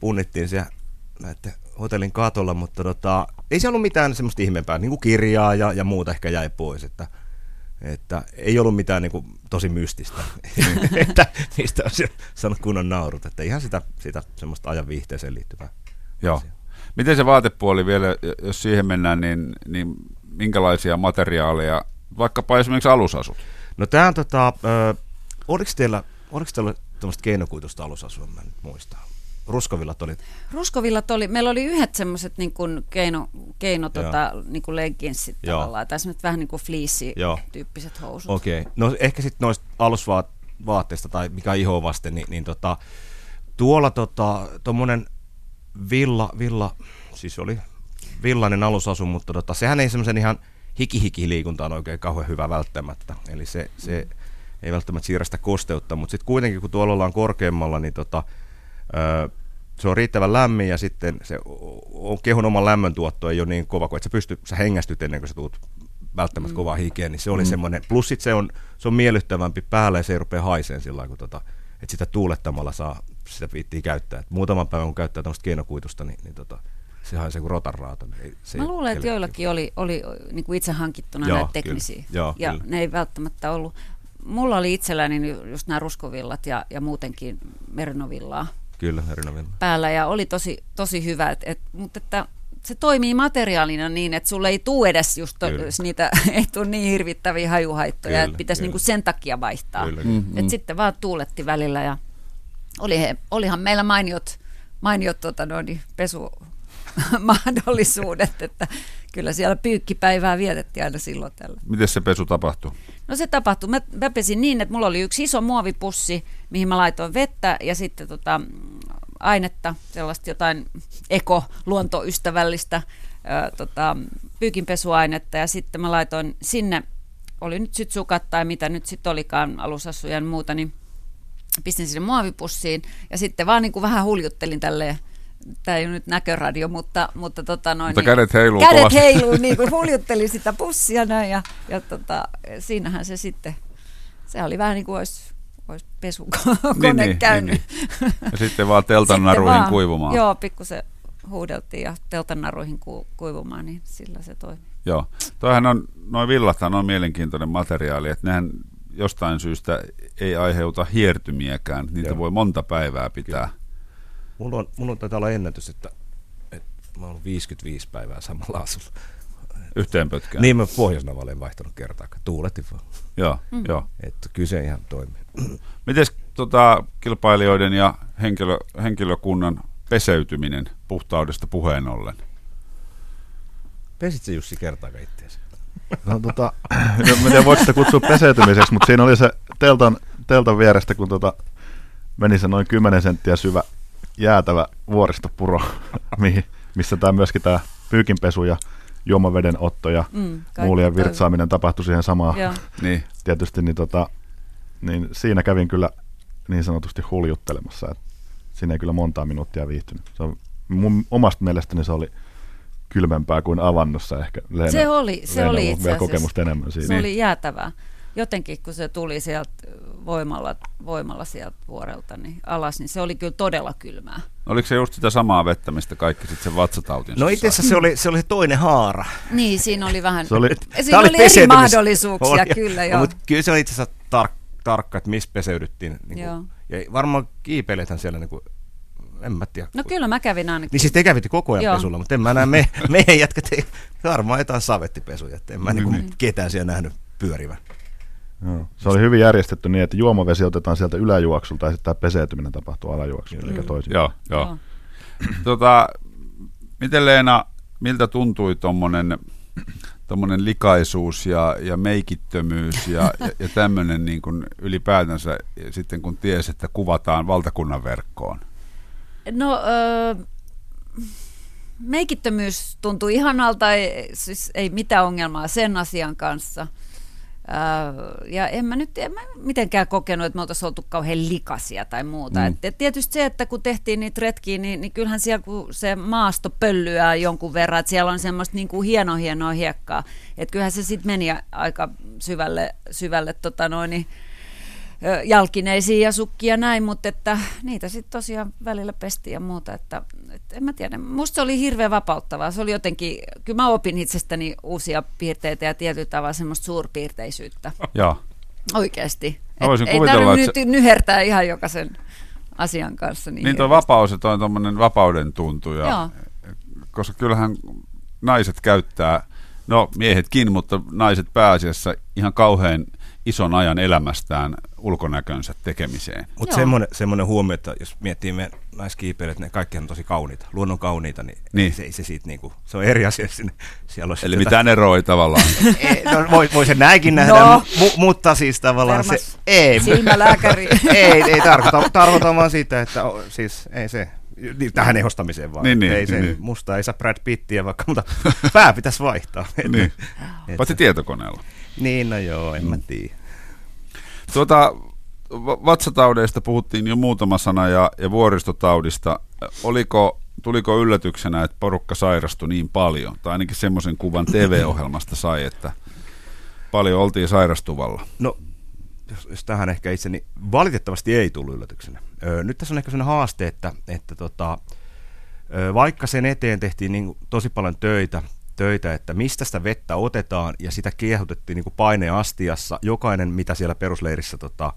punnittiin siellä näiden hotellin katolla, mutta tota, ei se ollut mitään semmoista ihmeempää, niin kuin kirjaa ja, ja muuta ehkä jäi pois, että, että ei ollut mitään niin kuin, tosi mystistä, <laughs> että mistä olisi saanut kunnon naurut, että ihan sitä, sitä semmoista ajan viihteeseen liittyvää. Joo. Asiaa. Miten se vaatepuoli vielä, jos siihen mennään, niin, niin minkälaisia materiaaleja, vaikkapa esimerkiksi alusasut? No tämä on tota, äh, oliko teillä, oliko teillä tämmöistä keinokuitusta alusasua, mä nyt muistaa? Ruskovillat oli? Ruskovillat oli. Meillä oli yhdet semmoiset niin kuin keino, keino tota, niin kuin legginsit Joo. tavallaan. Tai semmoiset vähän niin kuin fleece-tyyppiset housut. Okei. Okay. No ehkä sitten noista alusvaatteista tai mikä ihoa vasten, niin, niin tota, tuolla tota, tuommoinen villa, villa, siis oli villainen alusasu, mutta tota, sehän ei semmoisen ihan hiki-hiki-liikuntaan oikein kauhean hyvä välttämättä. Eli se, se mm. ei välttämättä siirrä sitä kosteutta, mutta sitten kuitenkin kun tuolla ollaan korkeammalla, niin tota, se on riittävän lämmin ja sitten se on kehon oman lämmöntuotto ei ole niin kova, kun et sä, pysty, sä hengästyt ennen kuin sä tuut välttämättä mm. kovaa hikeen, niin se oli mm. semmoinen, plus sit se on, se on miellyttävämpi päälle ja se ei rupea haiseen sillä kun tota, että sitä tuulettamalla saa, sitä viittiin käyttää. Et muutaman päivän kun käyttää tämmöistä keinokuitusta, niin, niin tota, se haisee kuin rotanraata. Niin se Mä luulen, että joillakin oli, oli niin kuin itse hankittuna Joo, näitä teknisiä. Kyllä. Joo, ja kyllä. ne ei välttämättä ollut. Mulla oli itselläni just nämä ruskovillat ja, ja muutenkin merinovillaa Kyllä, Erinavilla. päällä ja oli tosi, tosi hyvä, et, et, mutta että se toimii materiaalina niin, että sulle ei tule edes just to, niitä, <laughs> ei tule niin hirvittäviä hajuhaittoja, kyllä, että pitäisi niinku sen takia vaihtaa. Kyllä, kyllä. Mm-hmm. Et sitten vaan tuuletti välillä ja oli he, olihan meillä mainiot, mainiot tota noin, <laughs> pesumahdollisuudet, että kyllä siellä pyykkipäivää vietettiin aina silloin tällä. Miten se pesu tapahtui? No se tapahtui. Mä, mä pesin niin, että mulla oli yksi iso muovipussi, mihin mä laitoin vettä ja sitten tota, ainetta, sellaista jotain eko-luontoystävällistä tota, pyykinpesuainetta ja sitten mä laitoin sinne, oli nyt sitten sukat tai mitä nyt sitten olikaan, alusassuja ja muuta, niin pistin sinne muovipussiin ja sitten vaan niin kuin vähän huljuttelin tälleen tämä ei ole nyt näköradio, mutta, mutta, tota noin, mutta niin, kädet heiluu Kädet kovasti. heiluu, niin <laughs> kuin huljuttelin sitä pussia näin ja, ja tota, siinähän se sitten, se oli vähän niin kuin olisi, olisi pesukone niin, niin, käynyt. Niin, niin. Ja sitten vaan teltan naruihin kuivumaan. Joo, pikkusen huudeltiin ja teltan naruihin ku, kuivumaan, niin sillä se toimi. Joo, toihan on, noin villathan on mielenkiintoinen materiaali, että nehän jostain syystä ei aiheuta hiertymiäkään. Niitä Joo. voi monta päivää pitää. Kyllä Mulla on, mulla on taitaa olla ennätys, että, että mä oon 55 päivää samalla asulla. Yhteen pötkään? Niin, mä Pohjoisnavalle en vaihtanut kertaakaan. Tuuletti vaan. Joo, mm. joo. Että kyse ihan toimii. Miten tota, kilpailijoiden ja henkilö, henkilökunnan peseytyminen puhtaudesta puheen ollen? Pesit se Jussi kertaakaan itseäsi? No tota, <laughs> en tiedä voiko sitä kutsua peseytymiseksi, mutta siinä oli se teltan, teltan vierestä, kun tota, meni se noin 10 senttiä syvä jäätävä vuoristopuro, <laughs> missä tämä myöskin tämä pyykinpesu ja juomaveden otto ja mm, muulien virtsaaminen tapahtui siihen samaan. <laughs> niin. Tietysti niin, tota, niin siinä kävin kyllä niin sanotusti huljuttelemassa. Et siinä ei kyllä montaa minuuttia viihtynyt. Se on, mun omasta mielestäni se oli kylmempää kuin avannossa ehkä. Leena, se oli, se Leena oli itse kokemusta enemmän siitä. Se oli jäätävää. Jotenkin kun se tuli sieltä voimalla, voimalla sieltä vuorelta niin alas, niin se oli kyllä todella kylmää. Oliko se just sitä samaa vettä, mistä kaikki sitten sen vatsatautin No itse asiassa se oli, se oli se toinen haara. Niin, siinä oli vähän, Se oli- siinä oli, eri peseytymis- mahdollisuuksia oli. kyllä No, joo. mutta kyllä se oli itse asiassa tar- tarkka, että missä peseydyttiin. Niin Joo. kuin, ja varmaan kiipeilethän siellä, niin kuin, en mä tiedä. No kyllä mä kävin ainakin. Niin siis te kävitte koko ajan Joo. pesulla, mutta en mä näe, me, <laughs> meidän jätkät ei varmaan jotain savettipesuja, että en mä Mm-hmm. niinku ketään siellä nähnyt pyörivän. Joo. Se oli hyvin järjestetty niin, että juomavesi otetaan sieltä yläjuoksulta ja sitten tämä peseytyminen tapahtuu alajuoksulta, Mm. toisin. Joo, joo. Joo. <clears throat> Tota, miten Leena, miltä tuntui tuommoinen tommonen likaisuus ja, ja meikittömyys ja, ja, ja tämmöinen niin kuin ylipäätänsä sitten kun tiesi, että kuvataan valtakunnan verkkoon? No, öö, meikittömyys tuntui ihanalta, ei, siis ei mitään ongelmaa sen asian kanssa. Öö, ja en mä nyt en mä mitenkään kokenut, että me oltaisiin oltu kauhean likaisia tai muuta. Mm. Mm. Et tietysti se, että kun tehtiin niitä retkiä, niin, niin kyllähän siellä kun se maasto pöllyää jonkun verran, että siellä on semmoista niin kuin hieno hienoa hiekkaa. Että kyllähän se sitten meni aika syvälle, syvälle tota noin, niin, jalkineisiin ja sukkia näin, mutta että niitä sitten tosiaan välillä pestiin ja muuta, että, että en mä tiedä. Musta se oli hirveän vapauttavaa. Se oli jotenkin, kyllä mä opin itsestäni uusia piirteitä ja tietyllä tavalla semmoista suurpiirteisyyttä Joo. oikeasti. Mä voisin ei kuvitella, että nyhertää ihan jokaisen asian kanssa. Niin, Niin tuo vapaus ja tuo tuommoinen vapauden tuntu. Ja, Joo. koska kyllähän naiset käyttää, no miehetkin, mutta naiset pääasiassa ihan kauhean ison ajan elämästään ulkonäkönsä tekemiseen. Mutta semmoinen, semmoinen huomio, että jos miettii meidän naiskiipeilijät, ne kaikki on tosi kauniita, luonnon kauniita, niin, Niin. Se, ei se, siitä, niinku, se on eri asia. Sinne. Siellä on Eli mitään eroa ei tavallaan. <laughs> Ei, no, voi, voi se näinkin nähdä, No. mu, mutta siis tavallaan Termas se... Ei, silmälääkäri. <laughs> ei, ei tarkoita, tarkoita vaan sitä, että o, siis ei se, niin, tähän ehostamiseen vaan. Niin, niin, ei se, niin. musta ei saa Brad Pittiä vaikka, mutta pää pitäisi vaihtaa. niin. <laughs> Paitsi tietokoneella. Niin, no joo, en mä tiedä. Tuota, va- vatsataudeista puhuttiin jo muutama sana ja, ja vuoristotaudista. Oliko, tuliko yllätyksenä, että porukka sairastui niin paljon? Tai ainakin semmoisen kuvan TV-ohjelmasta sai, että paljon oltiin sairastuvalla. No, jos, jos tähän ehkä itse, niin valitettavasti ei tullut yllätyksenä. Öö, nyt tässä on ehkä sellainen haaste, että, että tota, vaikka sen eteen tehtiin niin tosi paljon töitä, töitä, että mistä sitä vettä otetaan, ja sitä kiehutettiin niin paineen astiassa, jokainen, mitä siellä perusleirissä tota,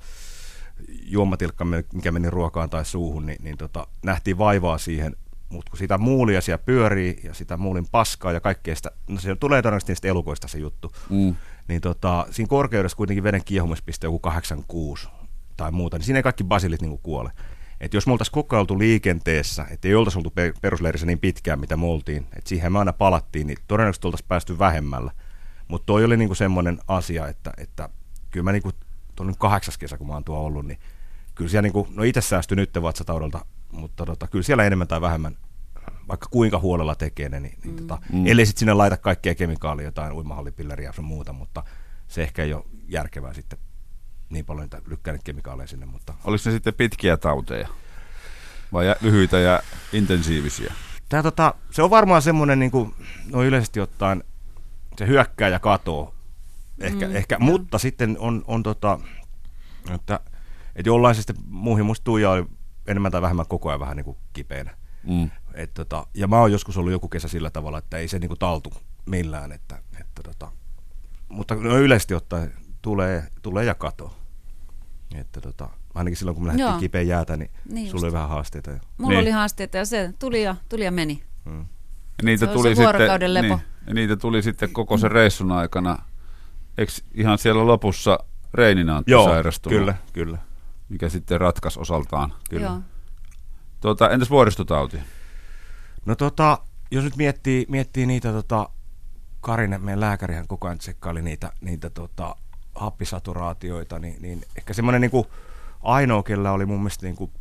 juomatilkka, mikä meni ruokaan tai suuhun, niin, niin tota, nähtiin vaivaa siihen, mutta kun sitä muulia siellä pyörii, ja sitä muulin paskaa ja kaikkea sitä, no se tulee todennäköisesti niistä elukoista se juttu, Mm. niin tota, siinä korkeudessa kuitenkin veden kiehumispiste joku 86 tai muuta, niin siinä ei kaikki basilit niin kuole. Et jos me oltaisiin oltu liikenteessä, että ei oltaisi oltu pe- perusleirissä niin pitkään, mitä me oltiin, että siihen me aina palattiin, niin todennäköisesti oltaisiin päästy vähemmällä. Mutta toi oli niinku semmoinen asia, että, että kyllä mä niinku, tuo on nyt kahdeksas kesä, kun mä oon tuo ollut, niin kyllä siellä niinku, no itse säästyi nyt vatsataudelta, mutta tota, kyllä siellä enemmän tai vähemmän, vaikka kuinka huolella tekee ne, niin, niin tota, Mm. ellei sitten sinne laita kaikkea kemikaalia, jotain uimahallipilleriä ja sun muuta, mutta se ehkä ei ole järkevää sitten niin paljon niitä lykkää niitä kemikaaleja sinne, mutta Oliko ne sitten pitkiä tauteja? Vai lyhyitä ja intensiivisiä? Tää, tota, se on varmaan semmoinen, niin kuin, no yleisesti ottaen, se hyökkää ja katoo. Ehkä, Mm, ehkä, mutta sitten on, on tota, että, että jollain se sitten muuhin musta Tuija oli enemmän tai vähemmän koko ajan vähän niin kuin kipeänä. Mm. Et, tota, ja mä oon joskus ollut joku kesä sillä tavalla, että ei se niin kuin taltu millään. Että, että, tota, mutta no yleisesti ottaen tulee, tulee ja katoo. Että, tota, ainakin silloin, kun me lähdettiin Joo. kipeän jäätä, niin, Niin just. sulla oli vähän haasteita. Ja, Mulla Niin. oli haasteita ja se tuli ja, tuli ja meni. mm. Ja niitä Se tuli se vuorokauden sitten, lepo. Niin, ja niitä tuli sitten koko sen reissun aikana. Eikö ihan siellä lopussa Reinin Antti Joo, sairastunut? kyllä, kyllä. Mikä sitten ratkaisi osaltaan. Kyllä. Joo. Tuota, entäs vuoristotauti? No tota, jos nyt miettii, miettii niitä, tota, Karinen, meidän lääkärihän koko ajan tsekkaili niitä, niitä tota, happisaturaatioita, niin, niin ehkä semmoinen niin ainoa, kellä oli mun mielestä niin kuin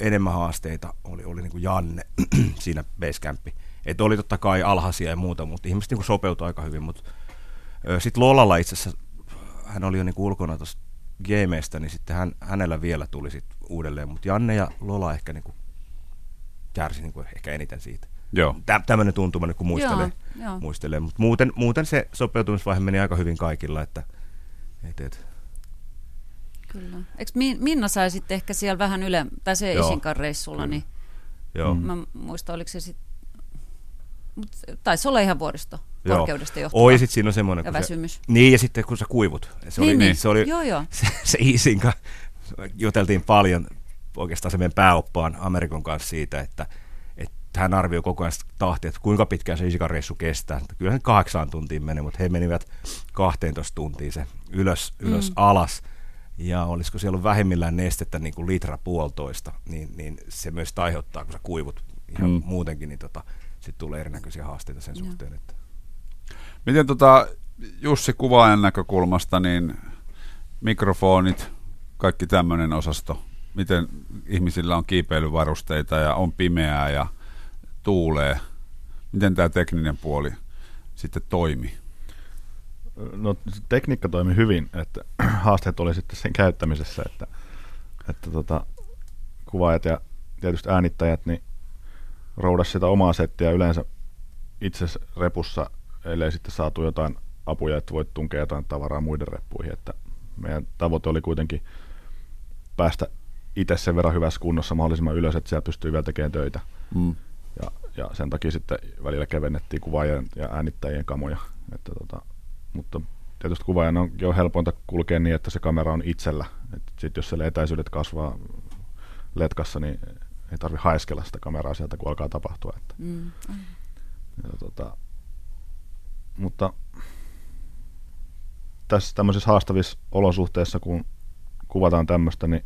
enemmän haasteita, oli, oli niin kuin Janne <clears throat> siinä Basecampi. Että oli totta kai alhaisia ja muuta, mutta ihmiset niin sopeutui aika hyvin. Mutta sitten Lolalla itse asiassa, hän oli jo niin kuin ulkona tuosta gameista, niin sitten hän, hänellä vielä tuli sit uudelleen. Mutta Janne ja Lola ehkä niin kuin kärsi niin kuin ehkä eniten siitä. Joo. Tä, tämmöinen tuntuma nyt kun muistelee, Joo, joo. muistelee. mutta muuten, muuten se sopeutumisvaihe meni aika hyvin kaikilla, että, Et, et. Kyllä. Eikö Minna sai sitten ehkä siellä vähän yle, tai se Joo, Isinkan reissulla, kyllä. niin Joo. Mä muistan, oliko se sitten, taisi olla ihan vuoristo korkeudesta johtuva Oi, sit siinä on semmoinen, ja kun se, väsymys. niin ja sitten kun sä kuivut. Se Niin, oli, niin. Se oli Joo, joo. <laughs> se, se Iisinka, juteltiin paljon oikeastaan se meidän pääoppaan Amerikon kanssa siitä, että hän arvioi koko ajan tahtia, että kuinka pitkään se Iisikan reissu kestää. Että Kyllä hän kahdeksaan tuntiin meni, mutta he menivät 12 tuntiin se ylös, ylös Mm. alas. Ja olisiko siellä ollut vähimmillään nestettä niin kuin litra puolitoista, niin, niin se myös aiheuttaa, kun sä kuivut ihan Mm. mm. muutenkin, niin tota, sitten tulee erinäköisiä haasteita sen Joo. suhteen. Että Miten tota, Jussi kuvaajan näkökulmasta, niin mikrofonit, kaikki tämmöinen osasto, miten ihmisillä on kiipeilyvarusteita ja on pimeää ja tuulee, miten tämä tekninen puoli sitten toimii? No tekniikka toimi hyvin, että <clears throat> haasteet oli sitten sen käyttämisessä, että, että tota, kuvaajat ja tietysti äänittäjät niin roudas sitä omaa settiä yleensä itse repussa, ellei sitten saatu jotain apuja, että voit tunkea jotain tavaraa muiden reppuihin, että meidän tavoite oli kuitenkin päästä itse sen verran hyvässä kunnossa mahdollisimman ylös, että siellä pystyy vielä tekemään töitä. Mm. Ja, ja sen takia sitten välillä kevennettiin kuvaajien ja äänittäjien kamoja. Että tota, mutta tietysti kuvaajan on jo helpointa kulkea niin, että se kamera on itsellä. Sitten jos siellä etäisyydet kasvaa letkassa, niin ei tarvi haiskella sitä kameraa sieltä, kun alkaa tapahtua. Että, Mm. ja tota, mutta tässä tämmöisissä haastavissa olosuhteissa, kun kuvataan tämmöistä, niin,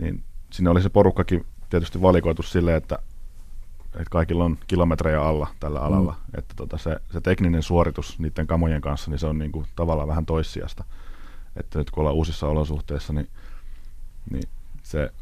niin sinne oli se porukkakin tietysti valikoitu silleen, että, että kaikilla on kilometrejä alla tällä alalla. Mm. Että tota se, se tekninen suoritus niiden kamojen kanssa, niin se on niinku tavallaan vähän toissijasta. Että nyt kun ollaan uusissa olosuhteissa, niin, niin se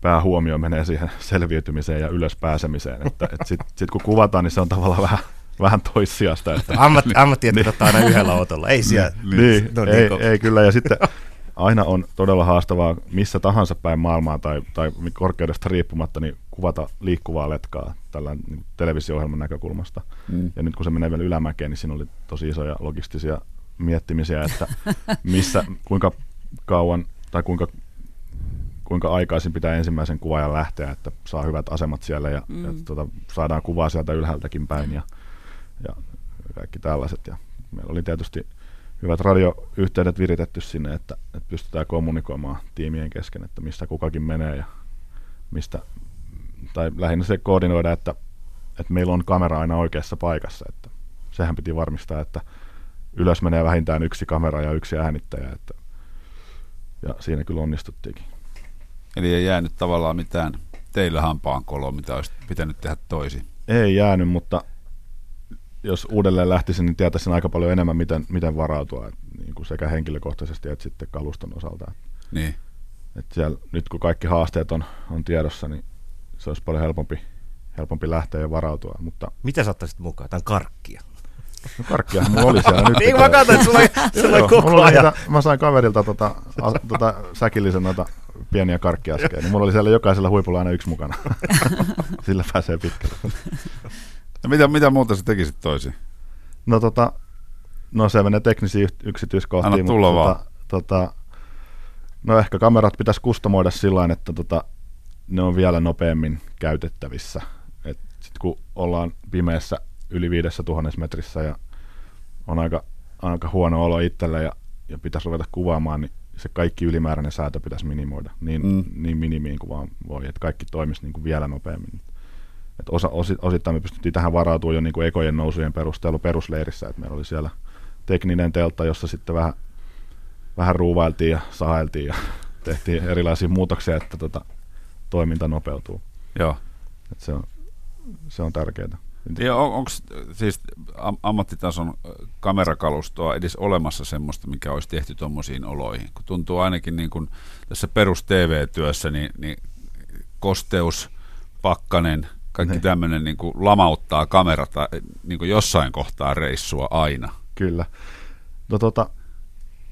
päähuomio menee siihen <laughs> selviytymiseen ja ylös pääsemiseen. Että, että sitten sit kun kuvataan, niin se on tavallaan vähän, vähän toissijasta. Että, ammattiet <laughs> ottaa aina yhdellä autolla. Ei siellä. niin, no no, ei, niin, ei kyllä. Ja sitten <laughs> aina on todella haastavaa missä tahansa päin maailmaa tai, tai korkeudesta riippumatta niin kuvata liikkuvaa letkaa tällä niin televisio-ohjelman näkökulmasta. Mm. Ja nyt kun se menee vielä ylämäkeen, niin siinä oli tosi isoja logistisia miettimisiä, että missä, <laughs> kuinka kauan tai kuinka, kuinka aikaisin pitää ensimmäisen kuvaajan lähteä, että saa hyvät asemat siellä ja, Mm. ja tota, saadaan kuvaa sieltä ylhäältäkin päin ja, ja kaikki tällaiset. Ja meillä oli tietysti hyvät radioyhteydet viritetty sinne, että, että pystytään kommunikoimaan tiimien kesken, että mistä kukakin menee ja mistä, tai lähinnä se koordinoida, että, että meillä on kamera aina oikeassa paikassa, että sehän piti varmistaa, että ylös menee vähintään yksi kamera ja yksi äänittäjä, että, ja siinä kyllä onnistuttiinkin. Eli ei jäänyt tavallaan mitään teillä hampaankoloa, mitä olisi pitänyt tehdä toisin. Ei jäänyt, mutta jos uudelleen lähtisin, niin tietäisin aika paljon enemmän, miten, miten varautua et, niin kuin sekä henkilökohtaisesti että sitten kaluston osalta. Niin. Et siellä, nyt kun kaikki haasteet on, on tiedossa, niin se olisi paljon helpompi, helpompi lähteä ja varautua. Mutta Mitä sä ottaisit mukaan? Tämän karkkia. no, karkkiahan mulla oli siellä <laughs> nyt. Niin mä katsoin, että sulla oli, sulla oli Joo, koko mulla oli ajan. niitä- mä sain kaverilta tota, a, tota, säkillisen noita pieniä karkkiaskeja, niin mulla oli siellä jokaisella huipulla aina yksi mukana. <laughs> Sillä pääsee pitkälle. Ja mitä, mitä muuta sä tekisit toisin? No tota, no se menee teknisiin yksityiskohtiin. Anna tulla mutta, vaan. Tota, tota, no ehkä kamerat pitäisi kustomoida sillä että tota, ne on vielä nopeammin käytettävissä. Et sit kun ollaan pimeässä yli viidessä tuhannessa metrissä ja on aika, aika huono olo itselle ja, ja pitäisi ruveta kuvaamaan, niin se kaikki ylimääräinen säätö pitäisi minimoida niin, mm. niin minimiin kuin vaan voi, että kaikki toimisi niin kuin vielä nopeammin. Et osa, osi, osittain me pystyttiin tähän varautumaan jo niin kuin ekojen nousujen perusteella perusleirissä, että meillä oli siellä tekninen teltta, jossa sitten vähän, vähän ruuvailtiin ja sahailtiin ja <laughs> tehtiin erilaisia muutoksia, että tota, toiminta nopeutuu. Joo. Et se, on, se on tärkeää. On, onko siis am- ammattitason kamerakalustoa edes olemassa semmoista, mikä olisi tehty tuommoisiin oloihin? Kun tuntuu ainakin niin kuin tässä perus TV-työssä, niin, niin kosteus, pakkanen, kaikki tämmöinen niin kuin lamauttaa kamerata niin kuin jossain kohtaa reissua aina. Kyllä. No tota,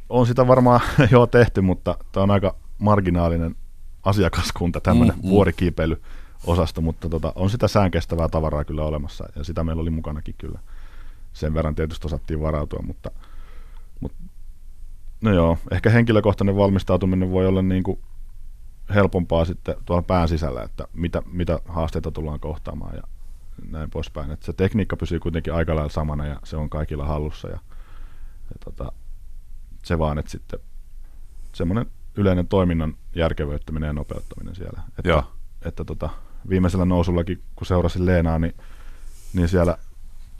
on sitä varmaan <laughs> jo tehty, mutta tämä on aika marginaalinen asiakaskunta, tämmöinen Mm, mm, mm. vuorikiipeilyosasto, mutta tota, on sitä säänkestävää tavaraa kyllä olemassa, ja sitä meillä oli mukanakin kyllä. Sen verran tietysti osattiin varautua, mutta, mutta No joo, ehkä henkilökohtainen valmistautuminen voi olla niin kuin helpompaa sitten tuolla pään sisällä, että mitä, mitä haasteita tullaan kohtaamaan ja näin poispäin. Että se tekniikka pysyy kuitenkin aika lailla samana ja se on kaikilla hallussa ja, ja tota, se vaan, että sitten semmoinen yleinen toiminnan järkevöittäminen ja nopeuttaminen siellä. Että, Joo. että tota, viimeisellä nousullakin, kun seurasin Leenaa, niin, niin siellä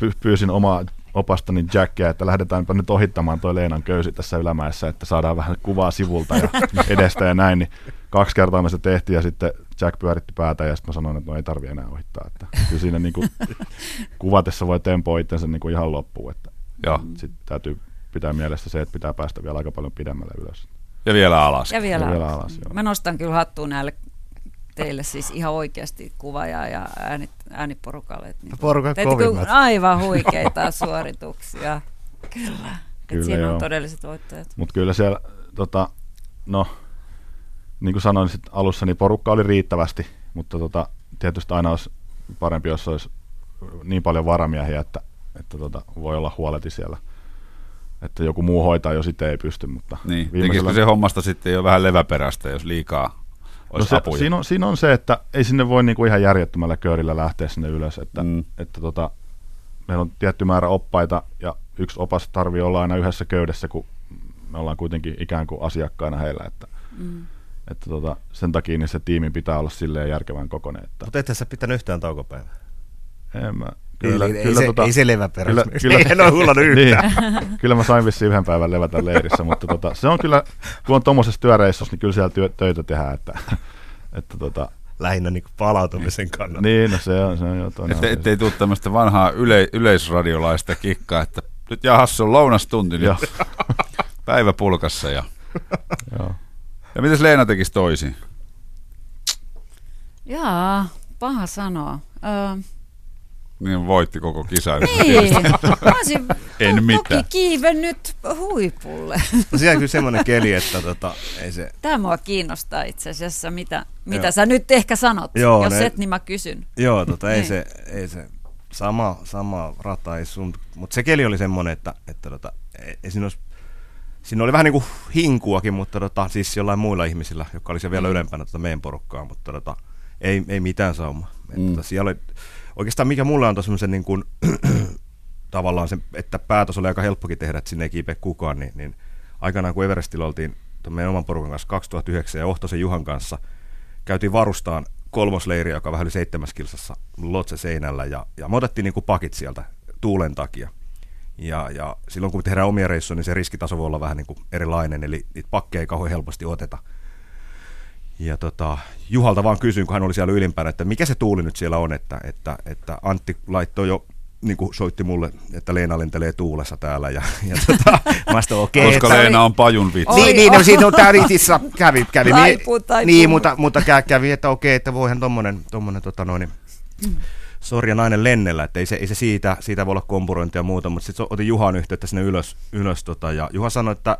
py- pyysin omaa opastani Jackia, että lähdetäänpä nyt ohittamaan toi Leenan köysi tässä ylämäessä, että saadaan vähän kuvaa sivulta ja <laughs> edestä ja näin, niin kaksi kertaa me se tehtiin ja sitten Jack pyöritti päätä ja sitten mä sanoin, että no ei tarvi enää ohittaa. Että kyllä siinä niin kuin, <laughs> kuvatessa voi tempoa itsensä niin kuin ihan loppuun, että Joo. sitten täytyy pitää mielessä se, että pitää päästä vielä aika paljon pidemmälle ylös. Ja vielä alas. Ja vielä, Ja vielä alas. alas, joo. Mä nostan kyllä hattua näille teille siis ihan oikeasti kuvaajaa ja äänit, ääniporukalle. Niin Porukan kyllä kovimmat. Aivan <laughs> huikeita suorituksia. Kyllä. Kyllä, siinä joo. on todelliset voittajat. Mutta kyllä siellä, tota, no, niin kuin sanoin sit alussa, niin porukka oli riittävästi, mutta tota, tietysti aina olisi parempi, jos olisi niin paljon varamiehiä, että, että tota, voi olla huoleti siellä. Että joku muu hoitaa, jos itse ei pysty, mutta Niin. Tekisikö se hommasta sitten jo vähän leväperäistä, jos liikaa No se, apuja? siinä, on, siinä on se, että ei sinne voi niinku ihan järjettömällä köörillä lähteä sinne ylös, että, Mm. että tota, meillä on tietty määrä oppaita ja yksi opas tarvii olla aina yhdessä köydessä, kun me ollaan kuitenkin ikään kuin asiakkaina heillä, että, Mm. että tota, sen takia niin se tiimi pitää olla silleen järkevän kokoinen, että Mutta ethän sä pitänyt yhtään taukopäivää. En mä, Kyllä, kyllä, ei, kyllä, se, tota, ei se leväperä. kyllä, <laughs> kyllä, en ole hullannut <laughs> yhtään. niin, kyllä mä sain vissiin yhden päivän levätä leirissä, mutta tota, se on kyllä, kun on tuommoisessa työreissussa, niin kyllä siellä työ, töitä tehdään, että, että tota, Lähinnä niin palautumisen kannalta. niin, no se on, se on jo toinen Että ettei tule tämmöistä vanhaa yle, yleisradiolaista kikkaa, että nyt jahas, se on lounastunti, nyt <laughs> päivä pulkassa. Ja, Joo. ja mitäs Leena tekisi toisin? Jaa, paha sanoa. Öö, Niin voitti koko kisan. niin, mä olisin <laughs> En mitään. toki kiivennyt huipulle. No siellä on kyllä semmoinen keli, että tota, ei se... Tämä mua kiinnostaa itse asiassa, mitä, mitä Joo. sä nyt ehkä sanot. Joo, Jos ne- et, niin mä kysyn. Joo, tota, ei, Niin. se, ei se sama, sama rata, ei sun, mutta se keli oli semmoinen, että, että tota, ei, ei siinä, olisi, siinä oli vähän niin kuin hinkuakin, mutta tota, siis jollain muilla ihmisillä, jotka oli siellä vielä ylempänä tota meidän porukkaa, mutta tota, ei, ei mitään sauma. Mm. Mm. Tota, siellä oli, oikeastaan mikä mulle antoi semmoisen niin kuin, <clears throat> tavallaan se, että päätös oli aika helppokin tehdä, että sinne ei kiipeä kukaan, niin, niin aikanaan kun Everestillä oltiin meidän oman porukan kanssa 2009 ja Ohtosen Juhan kanssa, käytiin varustaan kolmosleiri, joka vähän yli seitsemäs kilsassa Lotse seinällä, ja, ja me otettiin niin kuin pakit sieltä tuulen takia. Ja, ja silloin kun tehdään omia reissuja, niin se riskitaso voi olla vähän niin kuin erilainen, eli niitä pakkeja ei kauhean helposti oteta. Ja tota, Juhalta vaan kysyin, kun hän oli siellä ylimpänä, että mikä se tuuli nyt siellä on, että, että, että Antti laittoi jo niin kuin soitti mulle, että Leena lentelee tuulessa täällä. Ja, ja <laughs> tota, mä sanoin, okei. Koska että- Leena on pajun vitsi. Niin, niin, no, siinä on tää Ritissa kävi, kävi. Taipuu, taipuu. Niin, mutta, mutta kä- kävi, että okei, että voihan tommonen, tommonen tota noin, sorja nainen lennellä, että ei se, ei se siitä, siitä voi olla kompurointia ja muuta, mutta sitten otin Juhan yhteyttä sinne ylös, ylös tota, ja Juha sanoi, että,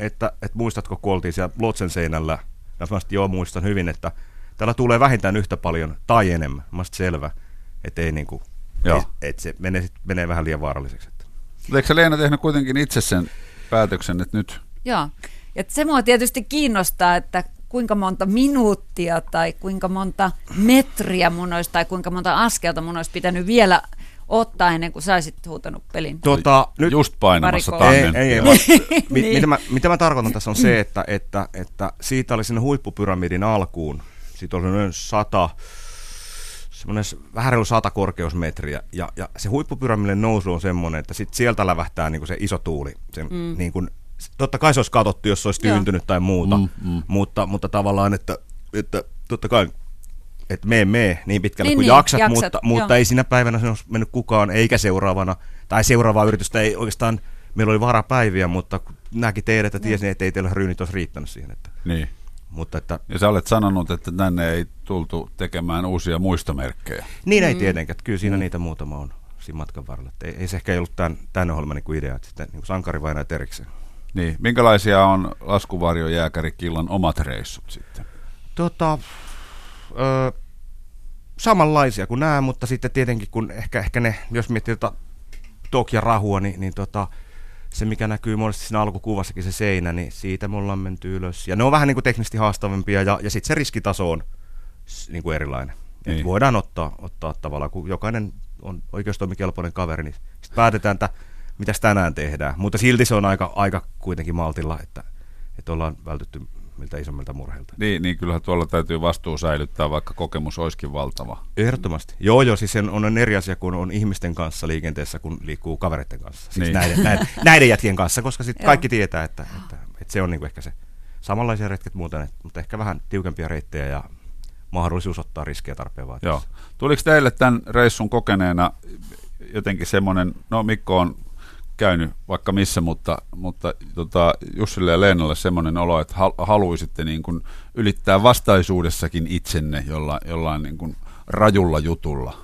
että, että muistatko, kun oltiin siellä Lotsen seinällä, ja mä sanoin, joo, muistan hyvin, että täällä tulee vähintään yhtä paljon tai enemmän. Mä sanoin, selvä, että ei niinku, Joo. ei, että se menee, sit menee vähän liian vaaralliseksi. Että. Mutta eikö se Leena tehnyt kuitenkin itse sen päätöksen, että nyt Joo. Ja se mua tietysti kiinnostaa, että kuinka monta minuuttia tai kuinka monta metriä mun olisi tai kuinka monta askelta mun olisi pitänyt vielä ottaa ennen kuin sä olisit huutanut pelin. Tota, nyt, just painamassa. Ei, tannen. ei, ei, <laughs> Niin. vaan- mit, mitä, mä, mitä mä tarkoitan tässä on se, että, että, että siitä oli sinne huippupyramidin alkuun, siitä oli noin sata, semmoinen vähän reilu sata korkeusmetriä, ja, ja se huippupyramidin nousu on semmoinen, että sit sieltä lävähtää niin se iso tuuli. Se, mm. niin kuin, totta kai se olisi katsottu, jos se olisi Joo. tyyntynyt tai muuta, mm. mm. Mutta, mutta tavallaan, että, että totta kai että mene, mene niin pitkälle Niin, kuin niin, jaksat, jaksat, mutta, mutta ei sinä päivänä se olisi mennyt kukaan, eikä seuraavana, tai seuraavaa yritystä ei oikeastaan, meillä oli varapäiviä, mutta näki teidät ja tiesi, että ei teillä ryynit olisi riittänyt siihen. Että, Niin. mutta että, Ja sä olet sanonut, että tänne ei tultu tekemään uusia muistomerkkejä. niin ei tietenkään, että kyllä siinä niitä muutama on siinä matkan varrella. Ei, ei se ehkä ollut tämän, tämän ohjelman niin kuin idea, että sitten niin sankari vain näitä erikseen. Niin. Minkälaisia on laskuvarjojääkärikillan omat reissut sitten? Tota, ö, samanlaisia kuin nämä, mutta sitten tietenkin kun ehkä, ehkä ne, jos miettii tota Tok ja Rahua, niin, niin tota, se, mikä näkyy monesti siinä alkukuvassakin se seinä, niin siitä me ollaan menty ylös. Ja ne on vähän niin kuin teknisesti haastavimpia ja, ja sitten se riskitaso on niin kuin erilainen. Niin. voidaan ottaa, ottaa tavallaan, kun jokainen on oikeustoimikelpoinen kaveri, niin sitten päätetään, että mitä tänään tehdään. Mutta silti se on aika, aika kuitenkin maltilla, että, että ollaan vältytty miltä isommilta murheilta. Niin, niin kyllähän tuolla täytyy vastuu säilyttää, vaikka kokemus olisikin valtava. Ehdottomasti. Joo, joo, siis on, on eri asia, kun on ihmisten kanssa liikenteessä, kun liikkuu kavereiden kanssa. Siis niin. näiden, näiden, <laughs> näiden jätkien kanssa, koska sitten kaikki tietää, että, että, että se on niinku ehkä se samanlaisia retket muuten, mutta ehkä vähän tiukempia reittejä ja mahdollisuus ottaa riskejä tarpeen vaatiessa. Joo. Tuliko teille tämän reissun kokeneena jotenkin semmoinen, no Mikko on käynyt vaikka missä, mutta, mutta tota, Jussille ja Leenalle semmoinen olo, että haluaisitte niin kuin ylittää vastaisuudessakin itsenne jolla, jollain niin kuin rajulla jutulla?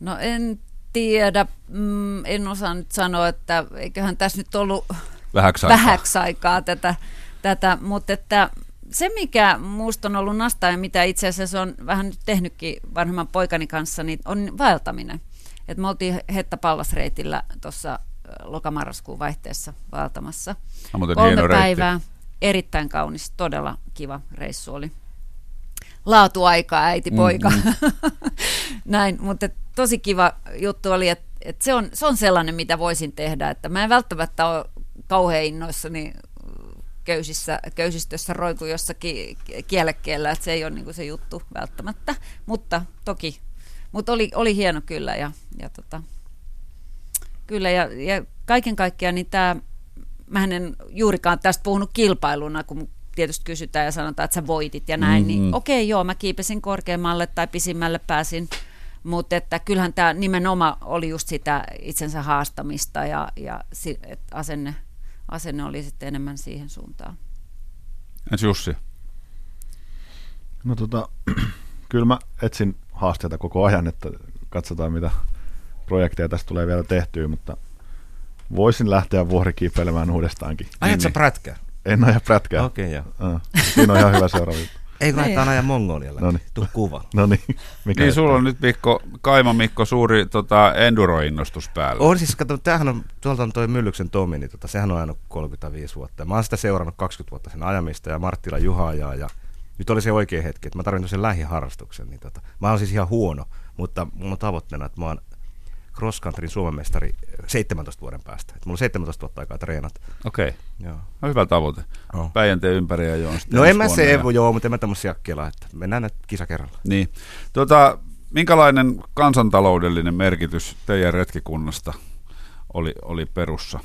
No en tiedä, mm, en osaa nyt sanoa, että eiköhän tässä nyt ollut vähäksi aikaa, vähäksi aikaa tätä, tätä, mutta että se, mikä minusta on ollut nastaa ja mitä itse asiassa on vähän nyt tehnytkin vanhemman poikani kanssa, niin on vaeltaminen. Et me oltiin Hetta Pallasreitillä tuossa lokamarraskuun vaihteessa vaeltamassa. No, Kolme päivää, reitti. erittäin kaunis, todella kiva reissu oli. Laatuaikaa äiti poika. Mm, mm. <laughs> Näin, mutta tosi kiva juttu oli, että, että se, on, se on sellainen, mitä voisin tehdä. Että mä en välttämättä ole kauhean innoissani köysissä, köysistössä roiku jossakin kielekkeellä, että se ei ole niin se juttu välttämättä, mutta toki, mutta oli, oli hieno kyllä ja, ja tota, kyllä ja, ja kaiken kaikkiaan niin tämä, mä en juurikaan tästä puhunut kilpailuna, kun tietysti kysytään ja sanotaan, että sä voitit ja näin, niin mm-hmm. niin okei okay, joo, mä kiipesin korkeammalle tai pisimmälle pääsin, mutta että kyllähän tämä nimenomaan oli just sitä itsensä haastamista ja, ja että asenne – asenne oli sitten enemmän siihen suuntaan. Entä Jussi? No tota, <clears throat> kyllä mä etsin haasteita koko ajan, että katsotaan mitä projekteja tästä tulee vielä tehtyä, mutta voisin lähteä vuorikiipeilemään uudestaankin. Ajat niin, sä niin. prätkää? En aja prätkää. Okei, okay, joo. Uh, siinä on ihan hyvä seuraava <laughs> ei kun lähdetään ajaa Mongolialle. No niin. Tuu kuva. <laughs> No niin. Mikä niin sulla on nyt Mikko, Kaima Mikko suuri tota, enduro-innostus päällä. On siis, kato, tämähän on, tuolta on toi Myllyksen Tomi, niin tota, sehän on ajanut 35 vuotta. Mä oon sitä seurannut 20 vuotta sen ajamista ja Marttila Juha ajaa ja nyt oli se oikea hetki, että mä tarvitsin sen lähiharrastuksen. Niin tota, mä oon siis ihan huono, mutta mulla on tavoitteena, että mä oon cross countryn Suomen mestari 17 vuoden päästä. Et mulla on 17 vuotta aikaa treenata. Okei. Okay. Joo. No, hyvä tavoite. Oh. Päijänteen ympäri ja joo. No en mä se Evo, joo, mutta en mä tämmöisiä kelaa, että mennään nyt kisa kerralla. Niin. Tota, minkälainen kansantaloudellinen merkitys teidän retkikunnasta oli, oli perussa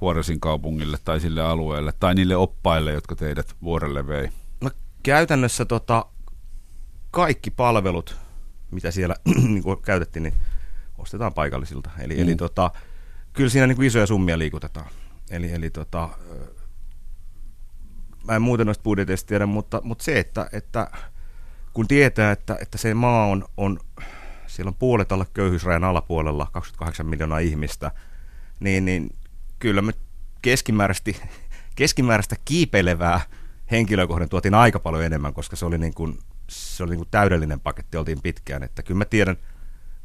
Huoresin kaupungille tai sille alueelle tai niille oppaille, jotka teidät vuorelle vei? Käytännössä tota, kaikki palvelut, mitä siellä <clears throat> niin käytettiin, niin ostetaan paikallisilta. Eli, mm. eli tota, kyllä siinä niin kuin isoja summia liikutetaan. Eli, eli tota, mä en muuten noista budjeteista tiedä, mutta, mutta se, että, että kun tietää, että, että se maa on, on, siellä on puolet alla köyhyysrajan alapuolella, 28 miljoonaa ihmistä, niin, niin kyllä me keskimääräisesti, <laughs> keskimääräistä kiipeilevää henkilökohden tuotiin aika paljon enemmän, koska se oli, niin kuin, se oli niin kuin täydellinen paketti, oltiin pitkään. Että kyllä mä tiedän,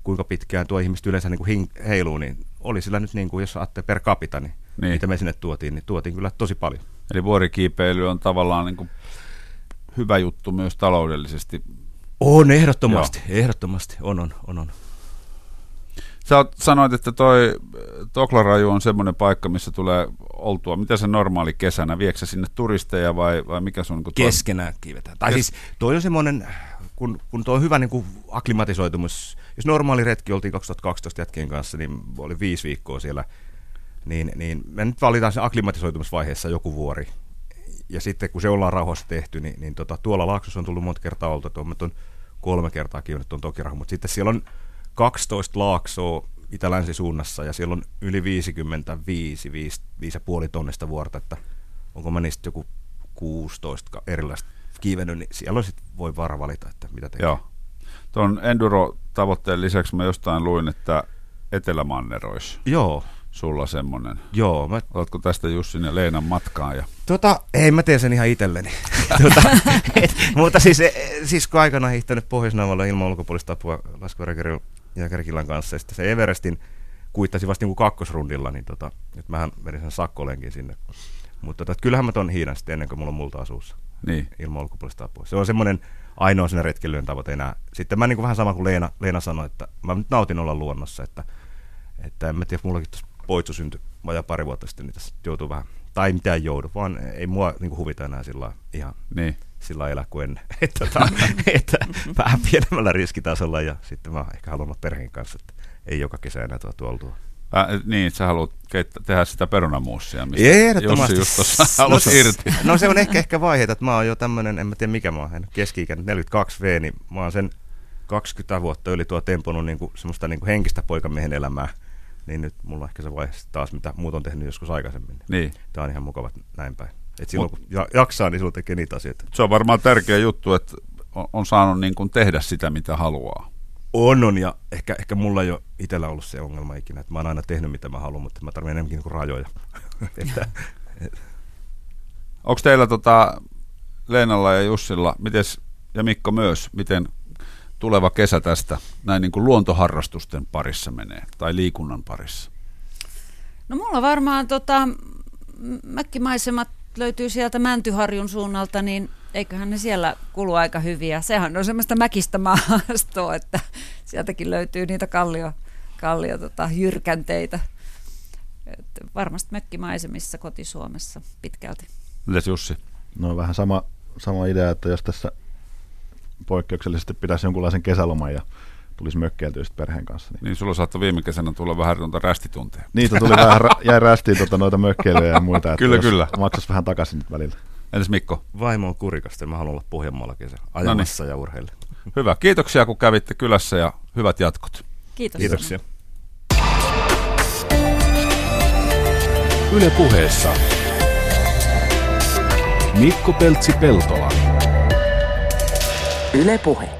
kuinka pitkään tuo ihmiset yleensä niin kuin heiluu, niin oli sillä nyt, niin kuin, jos ajattelee per capita, niin, niin, mitä me sinne tuotiin, niin tuotiin kyllä tosi paljon. Eli vuorikiipeily on tavallaan niin kuin hyvä juttu myös taloudellisesti. On, ehdottomasti, Joo. ehdottomasti, on, on, on, on. Sä sanoit, että toi Toklaraju on semmoinen paikka, missä tulee oltua. Mitä se normaali kesänä? Viekö sinne turisteja vai, vai mikä sun... Kun Keskenään kiivetään. Tai Kes... siis toi on semmoinen, kun, kun tuo on hyvä niin kuin aklimatisoitumus. Jos normaali retki oltiin 2012 jätkien kanssa, niin oli viisi viikkoa siellä. Niin, niin me nyt valitaan sen aklimatisoitumisvaiheessa joku vuori. Ja sitten kun se ollaan rauhassa tehty, niin, niin tota, tuolla Laaksossa on tullut monta kertaa oltu. Tuo on kolme kertaa kiinni tuon Tokirahu, mutta sitten siellä on 12 laaksoa itä-länsisuunnassa ja siellä on yli 55, 5, 5,5 tonnista vuorta, että onko mä niistä joku 16 erilaista kiivennyt, niin siellä on sit voi vara valita, että mitä tekee. Joo. Tuon Enduro-tavoitteen lisäksi mä jostain luin, että Etelämanner olisi Joo. sulla semmoinen. Joo. Mä... Oletko tästä Jussin ja Leenan matkaan? Ja... Tota, ei, mä teen sen ihan itselleni. <laughs> tota, et, mutta siis, e, siis kun aikana hiihtänyt Pohjoisnavalla ilman ulkopuolista apua laskuvarjakirjan kanssa, ja sitten se Everestin kuittasin vasta niin kuin kakkosrundilla, niin tota, nyt mähän vedin sen sakkolenkin sinne. Mutta tota, kyllähän mä ton hiinan sitten ennen kuin mulla on multa suussa. Niin. Ilman ulkopuolista apua. Se on semmoinen ainoa sinne retkeilyyn tavoite enää. Sitten mä niin kuin vähän sama kuin Leena, Leena sanoi, että mä nyt nautin olla luonnossa, että, että en mä tiedä, mullakin tuossa poitsu syntyi vajaa pari vuotta sitten, niin tässä joutuu vähän, tai mitään joudu, vaan ei mua niin kuin huvita enää sillä ihan Niin. sillä elää kuin ennen. <laughs> että, tota, <laughs> että vähän pienemmällä riskitasolla ja sitten mä ehkä haluan olla perheen kanssa, että ei joka kesä enää tuo tuoltua. Äh, niin, sä haluat keittä, tehdä sitä perunamuussia, mistä Ehdottomasti. Jussi just tuossa halusi no, irti. No se on ehkä, ehkä vaiheita, että mä oon jo tämmönen, en mä tiedä mikä mä oon, keski-ikäinen 42V, niin mä oon sen 20 vuotta yli tuo temponut niin kuin, semmoista niin kuin henkistä poikamiehen elämää. Niin nyt mulla on ehkä se vaihe taas, mitä muut on tehnyt joskus aikaisemmin. Niin. Tää on ihan mukava näin päin. Et silloin kun ja- jaksaa, niin silloin tekee niitä asioita. Se on varmaan tärkeä juttu, että on, on saanut niin kuin tehdä sitä, mitä haluaa. On, on, ja ehkä, ehkä mulla ei ole itsellä ollut se ongelma ikinä, että mä oon aina tehnyt mitä mä haluan, mutta mä tarvitsen enemmänkin niin rajoja. <laughs> että, Onko teillä tota, Leenalla ja Jussilla, mites, ja Mikko myös, miten tuleva kesä tästä näin niin kuin luontoharrastusten parissa menee, tai liikunnan parissa? No mulla varmaan tota, m- mökkimaisemat löytyy sieltä Mäntyharjun suunnalta, niin eiköhän ne siellä kulu aika hyviä. Sehän on semmoista mäkistä maastoa, että sieltäkin löytyy niitä kallio, kallio tota, jyrkänteitä. Et varmasti mökkimaisemissa koti-Suomessa pitkälti. Mites Jussi? No vähän sama, sama idea, että jos tässä poikkeuksellisesti pitäisi jonkunlaisen kesäloman ja tulisi mökkeiltyä perheen kanssa. Niin. Niin sulla saattoi viime kesänä tulla vähän tuota rästitunteja. Niitä tuli vähän, ra- jäi rästiin tota, noita mökkeilyjä ja muita. Että Kyllä, kyllä. Maksas vähän takaisin nyt välillä. Entäs Mikko? vaimo on kurikasta ja mä haluan olla Pohjanmaalla kesä ajamassa ja urheilla. Hyvä. Kiitoksia, kun kävitte kylässä ja hyvät jatkot. Kiitos. Kiitoksia. Yle puheessa. Mikko Peltsi-Peltola. Yle Puhe.